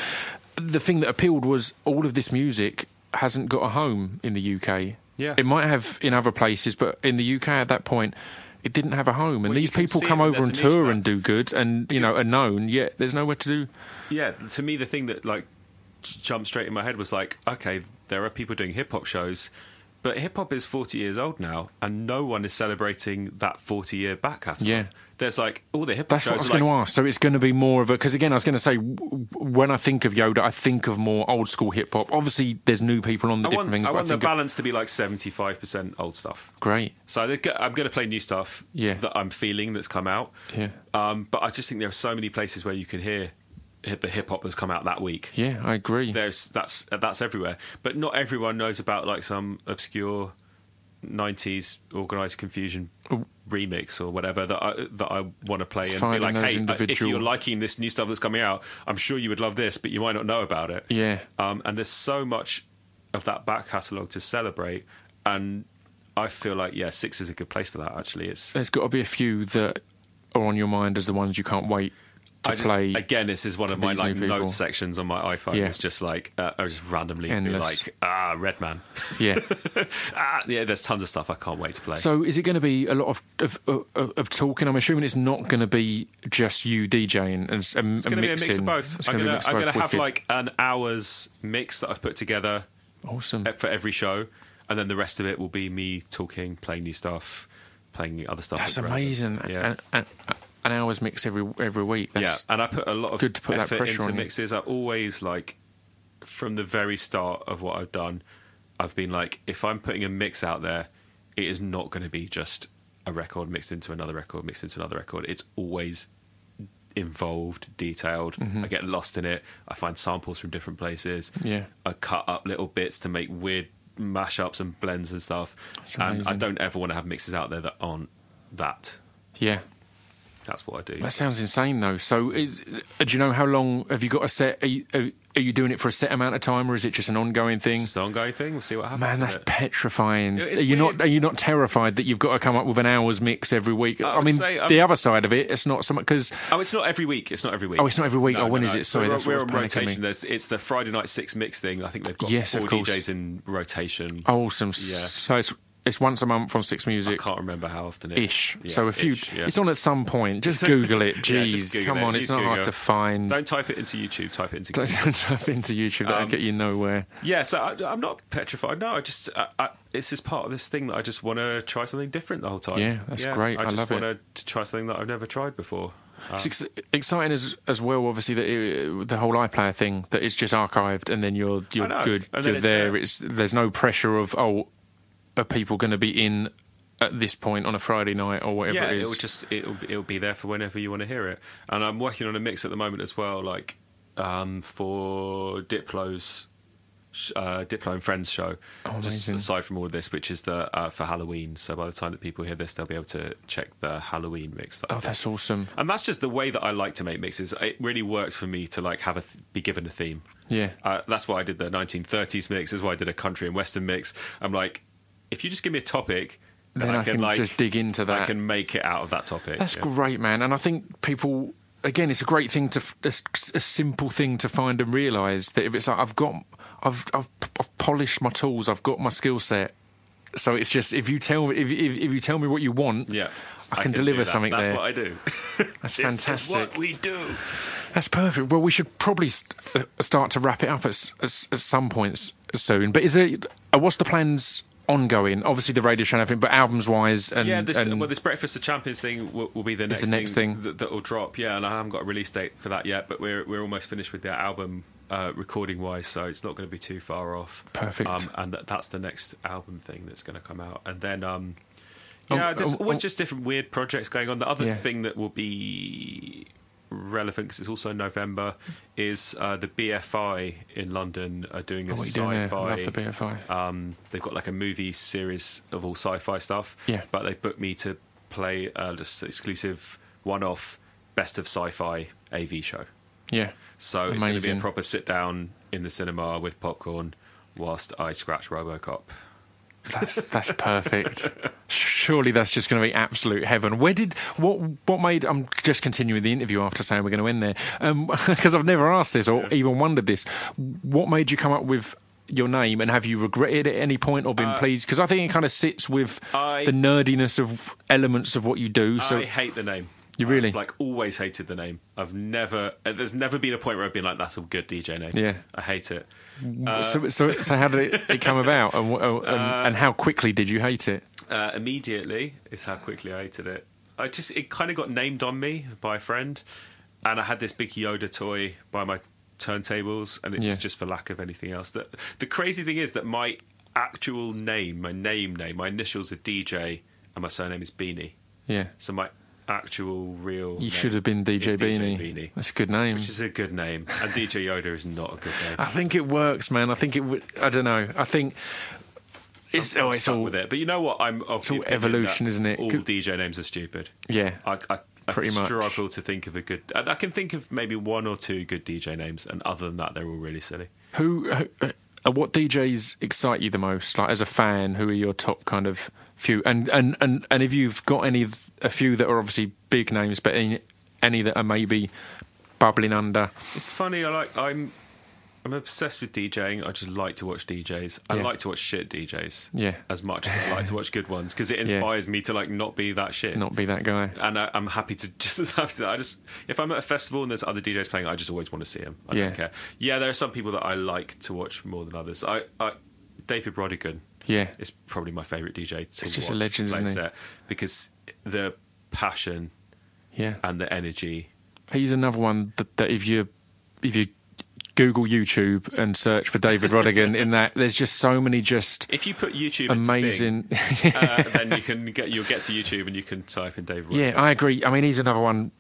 the thing that appealed was all of this music hasn't got a home in the UK. Yeah. it might have in other places, but in the UK at that point. It didn't have a home, and Well, these people come over and tour and do good, and you know are known. Yet there's nowhere to do. yeah, to me, the thing that like jumped straight in my head was like, okay, there are people doing hip hop shows, but hip hop is 40 years old now, and no one is celebrating that 40 year back catalog. Yeah. There's like all the hip hop That's what I was are going to ask. So it's going to be more of a because again, I was going to say w- when I think of Yoda, I think of more old school hip hop. Obviously, there's new people on the I different want, things. I want I the think of- balance to be like 75% old stuff. great. So I'm going to play new stuff Yeah. that I'm feeling that's come out. Yeah. Um, but I just think there are so many places where you can hear the hip hop that's come out that week. Yeah, I agree. There's that's that's everywhere, but not everyone knows about like some obscure '90s Organized Konfusion remix or whatever that I that I want to play and be like, hey, uh, if you're liking this new stuff that's coming out, I'm sure you would love this, but you might not know about it. Yeah. Um, and there's so much of that back catalogue to celebrate, and I feel like yeah, six is a good place for that. Actually, it's There's got to be a few that are on your mind as the ones you can't wait to I just, play. again. This is one of my like notes sections on my iPhone. Yeah. It's just like uh, I just randomly be like ah, Redman. [laughs] yeah. ah, yeah, there's tons of stuff I can't wait to play. So is it going to be a lot of of, of, of talking? I'm assuming it's not going to be just you DJing and, and, it's going to be a mix of both. It's I'm gonna be a going to of I'm going to have like an hour's mix that I've put together awesome. for every show, and then the rest of it will be me talking, playing new stuff, playing other stuff. That's that's amazing. Yeah. And, and, an hour's mix every every week. yeah, That's, and I put a lot of good to put that pressure into on you. mixes. I always like from the very start of what I've done, I've been like, if I'm putting a mix out there, it is not going to be just a record mixed into another record, mixed into another record. It's always involved, detailed. Mm-hmm. I get lost in it. I find samples from different places. Yeah. I cut up little bits to make weird mashups and blends and stuff. That's And I don't ever want to have mixes out there that aren't that. yeah. That's what I do. That sounds insane, though. So, is uh, do you know how long have you got a set? Are you, are, are you doing it for a set amount of time, or is it just an ongoing thing? It's an ongoing thing. We'll see what happens. Man, that's it. petrifying. Yeah, Are you weird. not? Are you not terrified that you've got to come up with an hour's mix every week? I I mean, say, um, the other side of it, it's not so much because Oh, it's not every week. It's not every week. Oh, it's not every week. Oh, when is it? Sorry, we're, that's we're what on rotation. There's, it's the Friday night six mix thing. I think they've got Yes, four of. DJs in rotation. awesome. Yeah. So it's it's once a month on Six Music. I can't remember how often. It, Ish. Yeah, so a few. ish, yeah. It's on at some point. Just Google it. [laughs] Jeez, Google come it. on. It's Use not hard to find. Don't type it into YouTube. Type it into Google. don't [laughs] type into YouTube. That'll Um, get you nowhere. Yeah, so I, I'm not petrified. No, I just I, I, it's just part of this thing that I just want to try something different the whole time. Yeah, that's great. I I just want to try something that I've never tried before. Um, It's ex- exciting as as well. Obviously, that it, the whole iPlayer thing that it's just archived and then you're you're good. You're there. there. It's there's no pressure of oh, are people going to be in at this point on a Friday night or whatever yeah, it is. will just it'll it'll be there for whenever you want to hear it. And I'm working on a mix at the moment as well, like um, for Diplo's uh, Diplo and Friends show. Oh, just aside from all of this, which is the uh, for Halloween. So by the time that people hear this, they'll be able to check the Halloween mix. That oh, that's awesome. and that's just the way that I like to make mixes. It really works for me to like have a th- be given a theme. Yeah. Uh, that's why I did the 1930s mix. That's why I did a country and western mix. I'm like, if you just give me a topic, Then I can like, just dig into that. I can make it out of that topic. That's Yeah. great, man. And I think people, again, it's a great thing to, a simple thing to find and realise that if it's like, I've got, I've, I've, I've polished my tools, I've got my skill set. So it's just, if you tell me, if, if, if you tell me what you want, Yeah, I can deliver that. something That's there. what I do. [laughs] That's [laughs] fantastic. what we do. That's perfect. Well, we should probably st- uh, start to wrap it up at, at, at some points soon. But is it, uh, what's the plans ongoing? Obviously, the radio show and everything, but albums wise and, Yeah, this and well, this Breakfast of Champions thing will, will be the next the next thing. that, that will drop. Yeah, and I haven't got a release date for that yet, but we're we're almost finished with the album uh, recording wise, so it's not going to be too far off. Perfect. Um, and that, that's the next album thing that's going to come out, and then. Um, Oh, yeah, there's oh, always oh. just different weird projects going on. The other Yeah. thing that will be relevant because it's also November is uh, the BFI in London are doing a Oh, you sci-fi. Love the BFI. Um, they've got like a movie series of all sci-fi stuff. Yeah. But they booked me to play uh, just exclusive one-off best of sci-fi AV show. yeah. So it's going to be a proper sit-down in the cinema with popcorn whilst I scratch RoboCop. That's that's perfect. Surely that's just going to be absolute heaven. Where did what what made? I'm just continuing the interview after saying we're going to end there [laughs] because I've never asked this or even wondered this. What made you come up with your name, and have you regretted it at any point or been pleased? Because I think it kind of sits with Uh, I- the nerdiness of elements of what you do. So I hate the name. You really? I've, like always hated the name. I've never. uh, There's never been a point where I've been like, "That's a good DJ name." Yeah. I hate it. so, so so how did it, [laughs] it come about, and, wh- uh, and, and how quickly did you hate it? uh, immediately is how quickly I hated it. I just it kind of got named on me by a friend, and I had this big Yoda toy by my turntables, and it Yeah. was just for lack of anything else. That the crazy thing is that my actual name, my name name, my initials are DJ, and my surname is Beanie. Yeah, So my actual real you should have been DJ Beanie. Beanie, That's a good name. which is a good name, and DJ Yoda is not a good name. I think it works, man. I think it. would I don't know. I think It's, I'm oh, it's all with it. But you know what? I'm of the all evolution, isn't it? All Could- DJ names are stupid. Yeah. I, I, I Pretty much. struggle to think of a good. I, I can think of maybe one or two good DJ names, and other than that, they're all really silly. Who, who uh, what DJs excite you the most? Like as a fan, who are your top kind of few? And and and and if you've got any, a few that are obviously big names, but any, any that are maybe bubbling under. It's funny. I like. I'm. I'm obsessed with DJing. I just like to watch DJs. I Yeah. like to watch shit DJs. Yeah. As much as I like to watch good ones because it Yeah. inspires me to like not be that shit. Not be that guy. and I, I'm happy to [laughs] just as happy to. I just if I'm at a festival and there's other DJs playing, I just always want to see them. I Yeah. don't care. Yeah, there are some people that I like to watch more than others. I, I David Rodigan Yeah. is probably my favourite DJ. To He's just a legend, isn't he? because the passion Yeah. and the energy. He's another one that, that if you if you Google YouTube and search for David Rodigan, in that there's just so many just If you put YouTube amazing. Bing, [laughs] uh, then you can get you'll get to YouTube and you can type in David. Rodigan. yeah, I agree. I mean, he's another one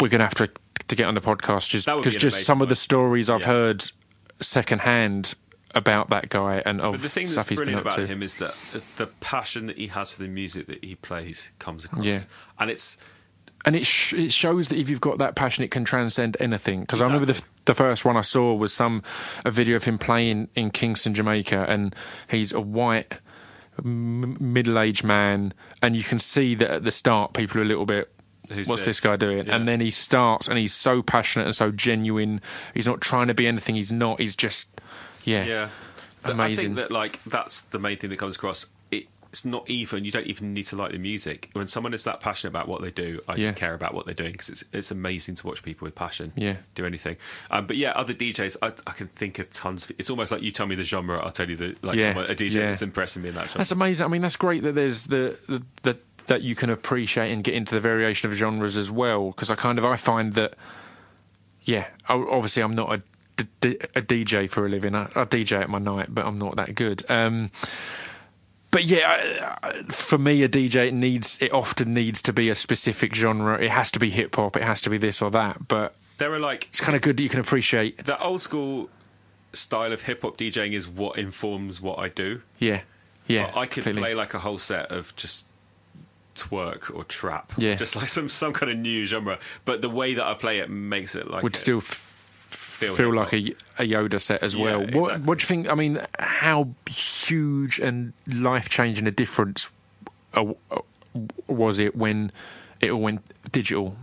we're going to have to to get on the podcast just would be because just some of the stories I've Yeah. heard secondhand about that guy and of But the thing that's brilliant about to. him is that the passion that he has for the music that he plays comes across. Yeah. And it's and it sh- it shows that if you've got that passion, it can transcend anything. Because I remember the Exactly. the first one I saw was some a video of him playing in Kingston, Jamaica, and he's a white m- middle aged man, and you can see that at the start people are a little bit. Who's What's this this? guy doing? Yeah. And then he starts, and he's so passionate and so genuine. He's not trying to be anything. He's not. He's just, yeah, Yeah, But I think that like that's the main thing that comes across. It, it's not even you don't even need to like the music. When someone is that passionate about what they do, I Yeah. just care about what they're doing because it's it's amazing to watch people with passion. Yeah. do anything. Um, but yeah, other DJs, I, I can think of tons. Of, it's almost like you tell me the genre, I'll tell you the like Yeah, someone, a DJ yeah. that's impressing me in that genre. That's amazing. I mean, that's great that there's the, the, the that you can appreciate and get into the variation of genres as well. Because I kind of I find that, yeah, obviously I'm not a, d- d- a DJ for a living. I, I DJ at my night, but I'm not that good. Um, but yeah, I- I- for me, a DJ it needs it often needs to be a specific genre. It has to be hip hop. It has to be this or that. But there are like it's kind of good that you can appreciate. the old school style of hip hop DJing is what informs what I do. Yeah, yeah. I could completely. play like a whole set of just twerk or trap, Yeah. just like some some kind of new genre. But the way that I play it makes it like would it still f- feel, feel like a, a Yoda set as Yeah, well. What, exactly. what do you think? I mean, how huge and life changing a difference uh, uh, was it when it all went digital?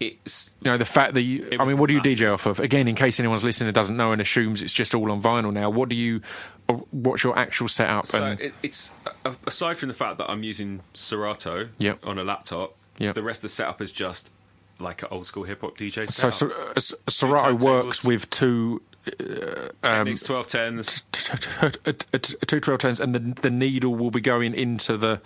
It's You know, the fact that you. I mean, what do you. DJ off of? Again, in case anyone's listening and doesn't know and assumes it's just all on vinyl now, what do you. uh, What's your actual setup? so and it, it's aside from the fact that I'm using Serato Yep. on a laptop. Yep. The rest of the setup is just like an old school hip hop DJ so, setup. so uh, Serato works with two Technics, tens. two twelve tens, and the the needle will be going into the.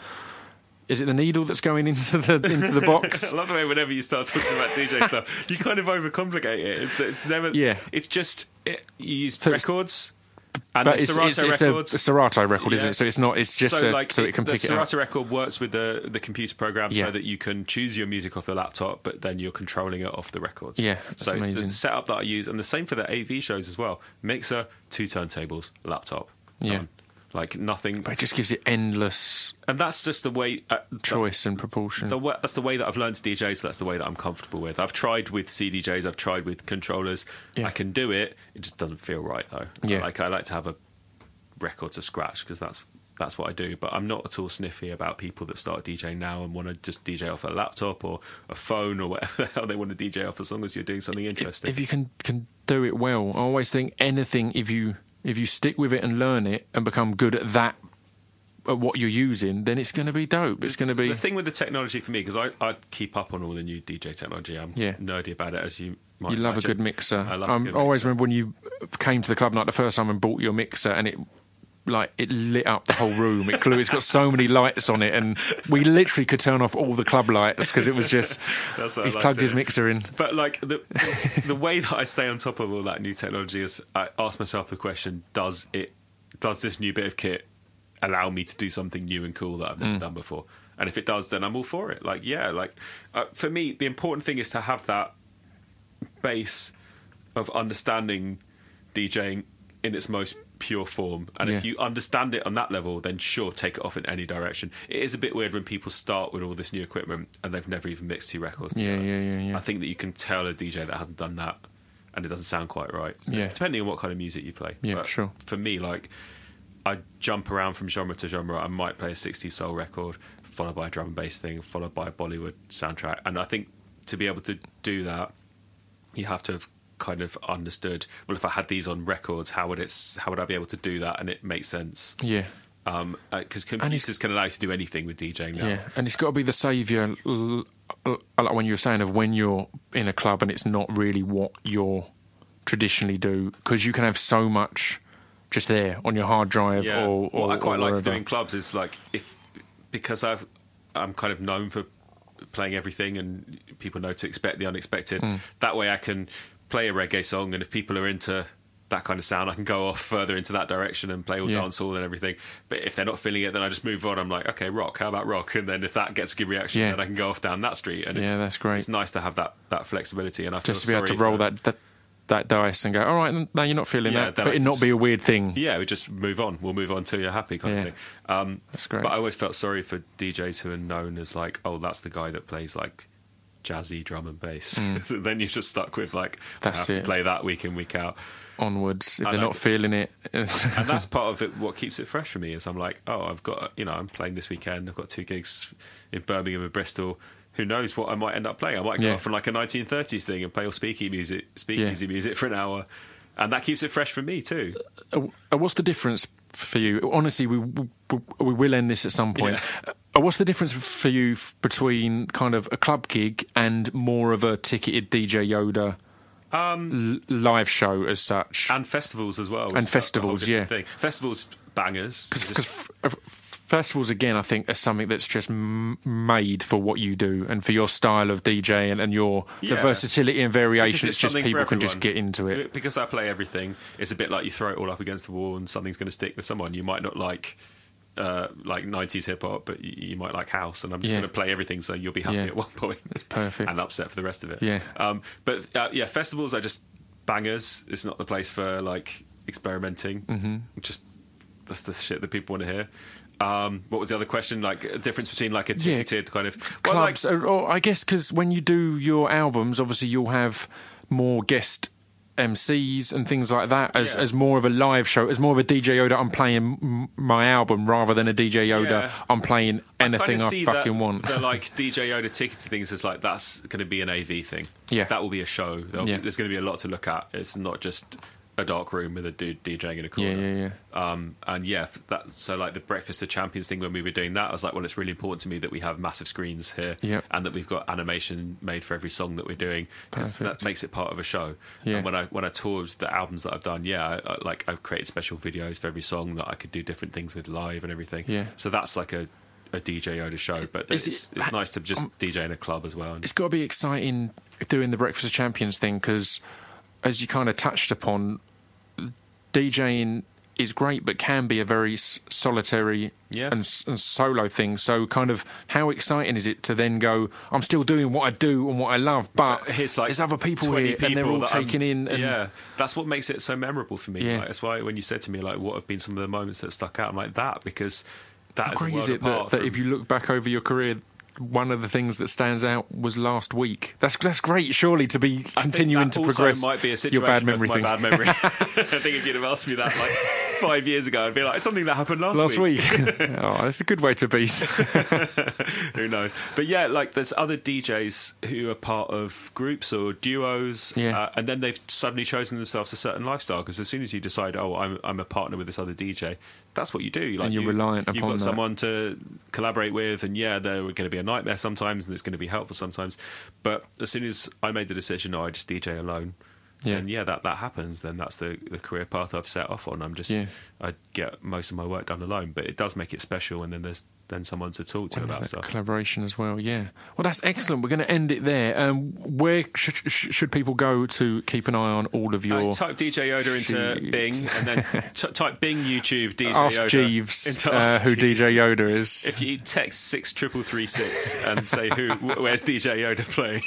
Is it the needle that's going into the into the box? [laughs] I love the way whenever you start talking about DJ [laughs] stuff, you kind of overcomplicate it. It's, it's never. Yeah. It's just it, you use So records. And but the it's, Serato it's, it's records. a Serato record, isn't it? So it's not. It's just so a, like so it can the pick it up. The Serato record works with the the computer program Yeah. so that you can choose your music off the laptop, but then you're controlling it off the records. Yeah, so amazing. the setup that I use, and the same for the AV shows as well. Mixer, two turntables, laptop. Yeah. done. Like nothing, But it just gives you endless and that's just the way. Uh, choice and proportion. the way, that's the way that I've learned to DJ, so that's the way that I'm comfortable with. I've tried with CDJs, I've tried with controllers. Yeah. I can do it. It just doesn't feel right though. Yeah. Like I like to have a record to scratch because that's that's what I do. But I'm not at all sniffy about people that start DJing now and want to just DJ off a laptop or a phone or [laughs] whatever the hell they want to DJ off, as long as you're doing something interesting. if you can can do it well, I always think anything if you if you stick with it and learn it and become good at that at what you're using, then it's going to be dope. It's going to be the thing with the technology for me because I, I keep up on all the new DJ technology. I'm Yeah. nerdy about it as you. Might you love a good mixer. I love I always mixer. remember when you came to the club night the first time and bought your mixer and it like it lit up the whole room. It glue. It's got so many lights on it, and we literally could turn off all the club lights because it was just [laughs] he's like plugged to his mixer in. But like the the way that I stay on top of all that new technology is I ask myself the question: Does it does this new bit of kit allow me to do something new and cool that I've Mm. never done before? And if it does, then I'm all for it. Like yeah, like uh, for me, the important thing is to have that base of understanding DJing in its most pure form. And if you understand it on that level, then sure, take it off in any direction. It is a bit weird when people start with all this new equipment and they've never even mixed two records. Yeah, together. yeah, yeah, yeah. I think that you can tell a DJ that hasn't done that, and it doesn't sound quite right. Yeah. depending on what kind of music you play. Yeah, sure. For me, like I jump around from genre to genre. I might play a 60s soul record, followed by a drum and bass thing, followed by a Bollywood soundtrack. And I think to be able to do that, you have to have kind of understood. Well, if I had these on records, how would it? How would I be able to do that? And it makes sense. Yeah. Um, because computers can allow you to do anything with DJing now. Yeah, and it's got to be the saviour, l- like when you were saying, of when you're in a club and it's not really what you're traditionally do, because you can have so much just there on your hard drive Yeah. or, or what I quite like to do in clubs is like if because I've I'm kind of known for playing everything and people know to expect the unexpected. Hmm. That way I can play a reggae song and if people are into that kind of sound, I can go off further into that direction and play all Yeah. dancehall and everything. But if they're not feeling it, then I just move on. I'm like, okay, rock. How about rock? And then if that gets a good reaction, Yeah. then I can go off down that street. And Yeah, it's, that's great. It's nice to have that that flexibility. And I just to be able to roll that, that that dice and go, all right, no, you're not feeling Yeah, that, but it can not be a weird thing. Yeah, we just move on. We'll move on till you're happy, kind Yeah. of thing. Um, That's great. But I always felt sorry for DJs who are known as like, oh, that's the guy that plays like jazzy drum and bass. [laughs] so then you're just stuck with like. That's I have it. to play that week in week out. Onwards, if I they're know. not feeling it, [laughs] and that's part of it. What keeps it fresh for me is I'm like, oh, I've got you know, I'm playing this weekend. I've got two gigs in Birmingham and Bristol. Who knows what I might end up playing? I might go Yeah. off on like a 1930s thing and play all speakeasy music, speakeasy Yeah. music for an hour, and that keeps it fresh for me too. Uh, what's the difference for you? Honestly, we we, will end this at some point. Uh, what's the difference for you between kind of a club gig and more of a ticketed DJ Yoda l- live show as such? and festivals as well. And is a- a whole festivals, yeah. Thing. Festivals bangers. Because Just- festivals again, I think, are something that's just m- made for what you do and for your style of DJ and, and your the versatility and variation. Because It's just people can just get into it. Because I play everything, it's a bit like you throw it all up against the wall and something's going to stick with someone. You might not like. Uh, like 90s hip hop, but you, you might like house, and I'm just Yeah. going to play everything so you'll be happy Yeah. at one [laughs] point. Perfect. and upset for the rest of it. Yeah. Um, but uh, yeah, festivals are just bangers. It's not the place for like experimenting. Mm-hmm. Just that's the shit that people want to hear. Um, what was the other question? Like a difference between like a Yeah. ticketed kind of well, like- clubs. or, or I guess because when you do your albums, obviously you'll have more guest MCs and things like that as, Yeah. as more of a live show, as more of a DJ Yoda. I'm playing my album rather than a DJ Yoda. Yeah. I'm playing anything kinda I, fucking that, want. The [laughs] like DJ Yoda ticketed things is like that's going to be an AV thing. Yeah. that will be a show. Yeah. There's going to be a lot to look at. It's not just a dark room with a dude DJing in a corner. Yeah, yeah, Um, and yeah, that so like the Breakfast of Champions thing when we were doing that, I was like, well, it's really important to me that we have massive screens here, Yeah. and that we've got animation made for every song that we're doing because that makes it part of a show. Yeah. And when I when I toured the albums that I've done, yeah, I, I, like I've created special videos for every song that I could do different things with live and everything. Yeah. So that's like a a DJ Yoda show, but it's, it- it's nice to just um, DJ in a club as well. it's got to be exciting doing the Breakfast of Champions thing because, as you kind of touched upon, DJing is great, but can be a very solitary Yeah. and, and solo thing. So, kind of, how exciting is it to then go? I'm still doing what I do and what I love, but uh, Here's like there's other people 20 here, and they're all that I'm- taking in. And, yeah, that's what makes it so memorable for me. Yeah. Like, that's why when you said to me like, what have been some of the moments that stuck out? I'm like that because that How is a world is it that, that if you look back over your career, one of the things that stands out was last week. That's that's great, surely, to be I continuing to progress might be a your situation bad of memory my thing. bad memory. I think if you'd have asked me that like five years ago, I'd be like, it's something that happened last, last week. [laughs] oh, that's a good way to be. [laughs] Who knows? But yeah, like there's other DJs who are part of groups or duos, Yeah. uh, and then they've suddenly chosen themselves a certain lifestyle. Because as soon as you decide, oh, I'm I'm a partner with this other DJ, that's what you do. Like you're you, reliant You've got that. someone to collaborate with, and yeah, they're going to be a nightmare sometimes, and it's going to be helpful sometimes. But as soon as I made the decision, no, I just DJ alone. Yeah. And yeah, that, that happens. Then that's the, the career path I've set off on. I'm just Yeah. I get most of my work done alone, but it does make it special. And then there's then someone to talk to When about stuff. collaboration as well. Yeah. Well, that's excellent. We're going to end it there. Um, where should, sh- should people go to keep an eye on all of your? Uh, type DJ Yoda into Shoot. Bing and then [laughs] t- type Bing YouTube DJ Ask Yoda Jeeves into uh, who Jeeves. DJ Yoda is. If you text six triple three six and say who, where's DJ Yoda playing,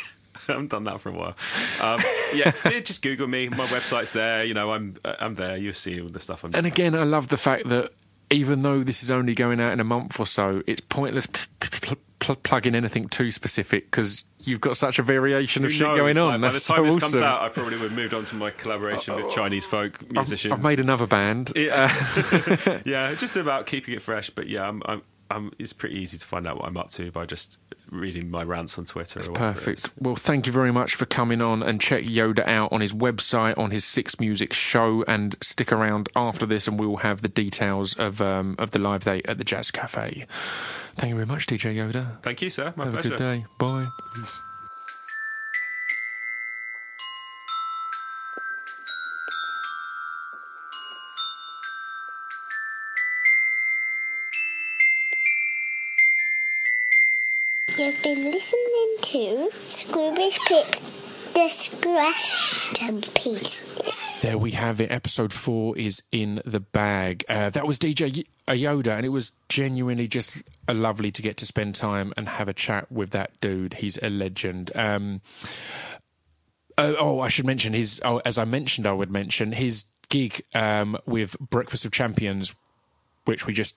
[laughs] haven't done that for a while. Um, [laughs] yeah, just Google me. My website's there. You know, I'm I'm there. You'll see all the stuff I'm. And again, I love the fact that even though this is only going out in a month or so, it's pointless p- p- pl- plugging anything too specific because you've got such a variation of Who shit knows? going on. Like, by the time so this awesome. comes out, I probably would have moved on to my collaboration with Chinese folk musicians. I've made another band. Yeah, [laughs] yeah, just about keeping it fresh. But yeah, I'm, I'm, I'm, it's pretty easy to find out what I'm up to by just reading my rants on Twitter. or whatever it is. Perfect. Well, thank you very much for coming on and check Yoda out on his website, on his Six Music show, and stick around after this, and we will have the details of um, of the live date at the Jazz Cafe. Thank you very much, DJ Yoda. Thank you, sir. My Have pleasure. a good day. Bye. You've been listening to Scroobius Pip's Distraction Pieces. There we have it. Episode four is in the bag. Uh, that was DJ Y- Yoda, and it was genuinely just a lovely to get to spend time and have a chat with that dude. He's a legend. Um, uh, oh, I should mention his. Oh, as I mentioned, I would mention his gig um, with Breakfast of Champions, which we just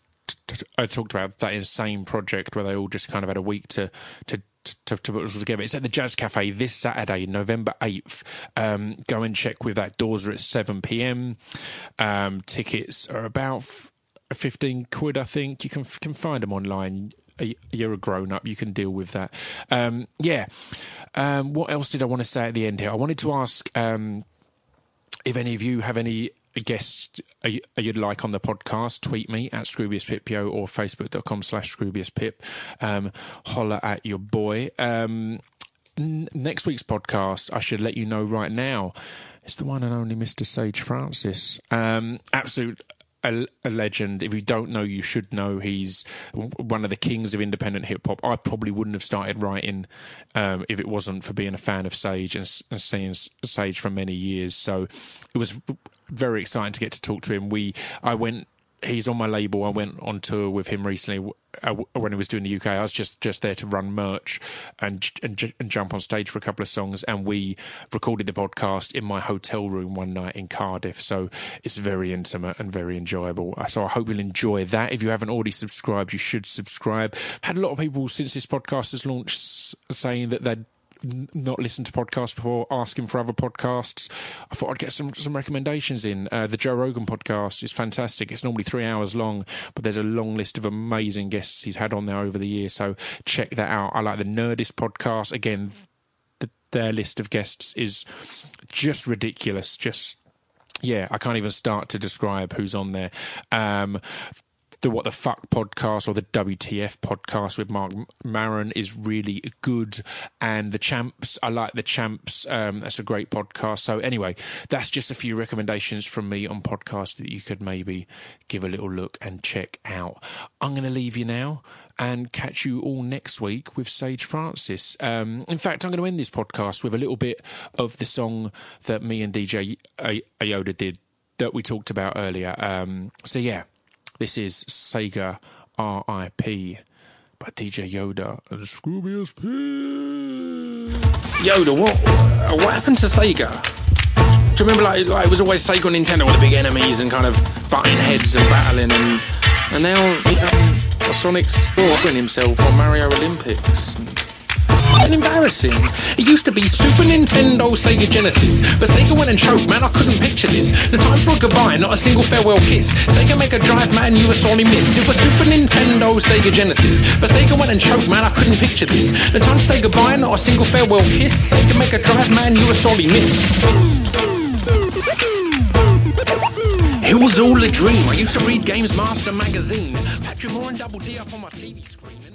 I talked about. That insane project where they all just kind of had a week to to. To, to put it all together. It's at the Jazz Cafe this Saturday, November 8th. Um, go and check with that. Doors are at 7 pm. Um, tickets are about f- 15 quid, I think. You can, can find them online. You're a grown up, you can deal with that. Um, yeah. Um, what else did I want to say at the end here? I wanted to ask um, if any of you have any guests you- you'd like on the podcast, tweet me at ScroobiusPipyo or facebook.com slash ScroobiusPip. Um, holler at your boy. Um, n- next week's podcast, I should let you know right now, it's the one and only Mr. Sage Francis. Um, absolute a, legend. If you don't know, you should know. He's one of the kings of independent hip hop. I probably wouldn't have started writing um, if it wasn't for being a fan of Sage and, and seeing Sage for many years. So it was very exciting to get to talk to him. We, I went. He's on my label. I went on tour with him recently uh, when he was doing the UK. I was just just there to run merch and, and and jump on stage for a couple of songs. And we recorded the podcast in my hotel room one night in Cardiff. So it's very intimate and very enjoyable. Uh, So I hope you'll enjoy that. If you haven't already subscribed, you should subscribe. Had a lot of people since this podcast has launched saying that they'd n- not listened to podcasts before, asking for other podcasts. I thought I'd get some some recommendations in. Uh, the Joe Rogan podcast is fantastic. It's normally three hours long, but there's a long list of amazing guests he's had on there over the years. So check that out. I like the Nerdist podcast. Again, the, their list of guests is just ridiculous. Just yeah, I can't even start to describe who's on there. Um, the What the Fuck podcast or the WTF podcast with Marc Maron is really good. And the Champs, I like the Champs. Um, that's a great podcast. So, anyway, that's just a few recommendations from me on podcasts that you could maybe give a little look and check out. I'm going to leave you now and catch you all next week with Sage Francis. Um, in fact, I'm going to end this podcast with a little bit of the song that me and DJ Yoda did that we talked about earlier. Um, so, yeah. This is Sega R.I.P. by DJ Yoda and Scroobius Pip. Yoda, what what happened to Sega? Do you remember like, like it was always Sega and Nintendo were the big enemies and kind of butting heads and battling and and now um, Sonic's offering himself on Mario Olympics. And embarrassing. It used to be Super Nintendo, Sega Genesis, but Sega went and choked, man. I couldn't picture this. The time for a goodbye, not a single farewell kiss. Sega Mega Drive, man, you were sorely missed. It was Super Nintendo, Sega Genesis, but Sega went and choked, man. I couldn't picture this. The time to say goodbye, not a single farewell kiss. Sega Mega Drive, man, you were sorely missed. It was all a dream. I used to read Games Master magazine. Patrick Moore and Double D up on my TV screen.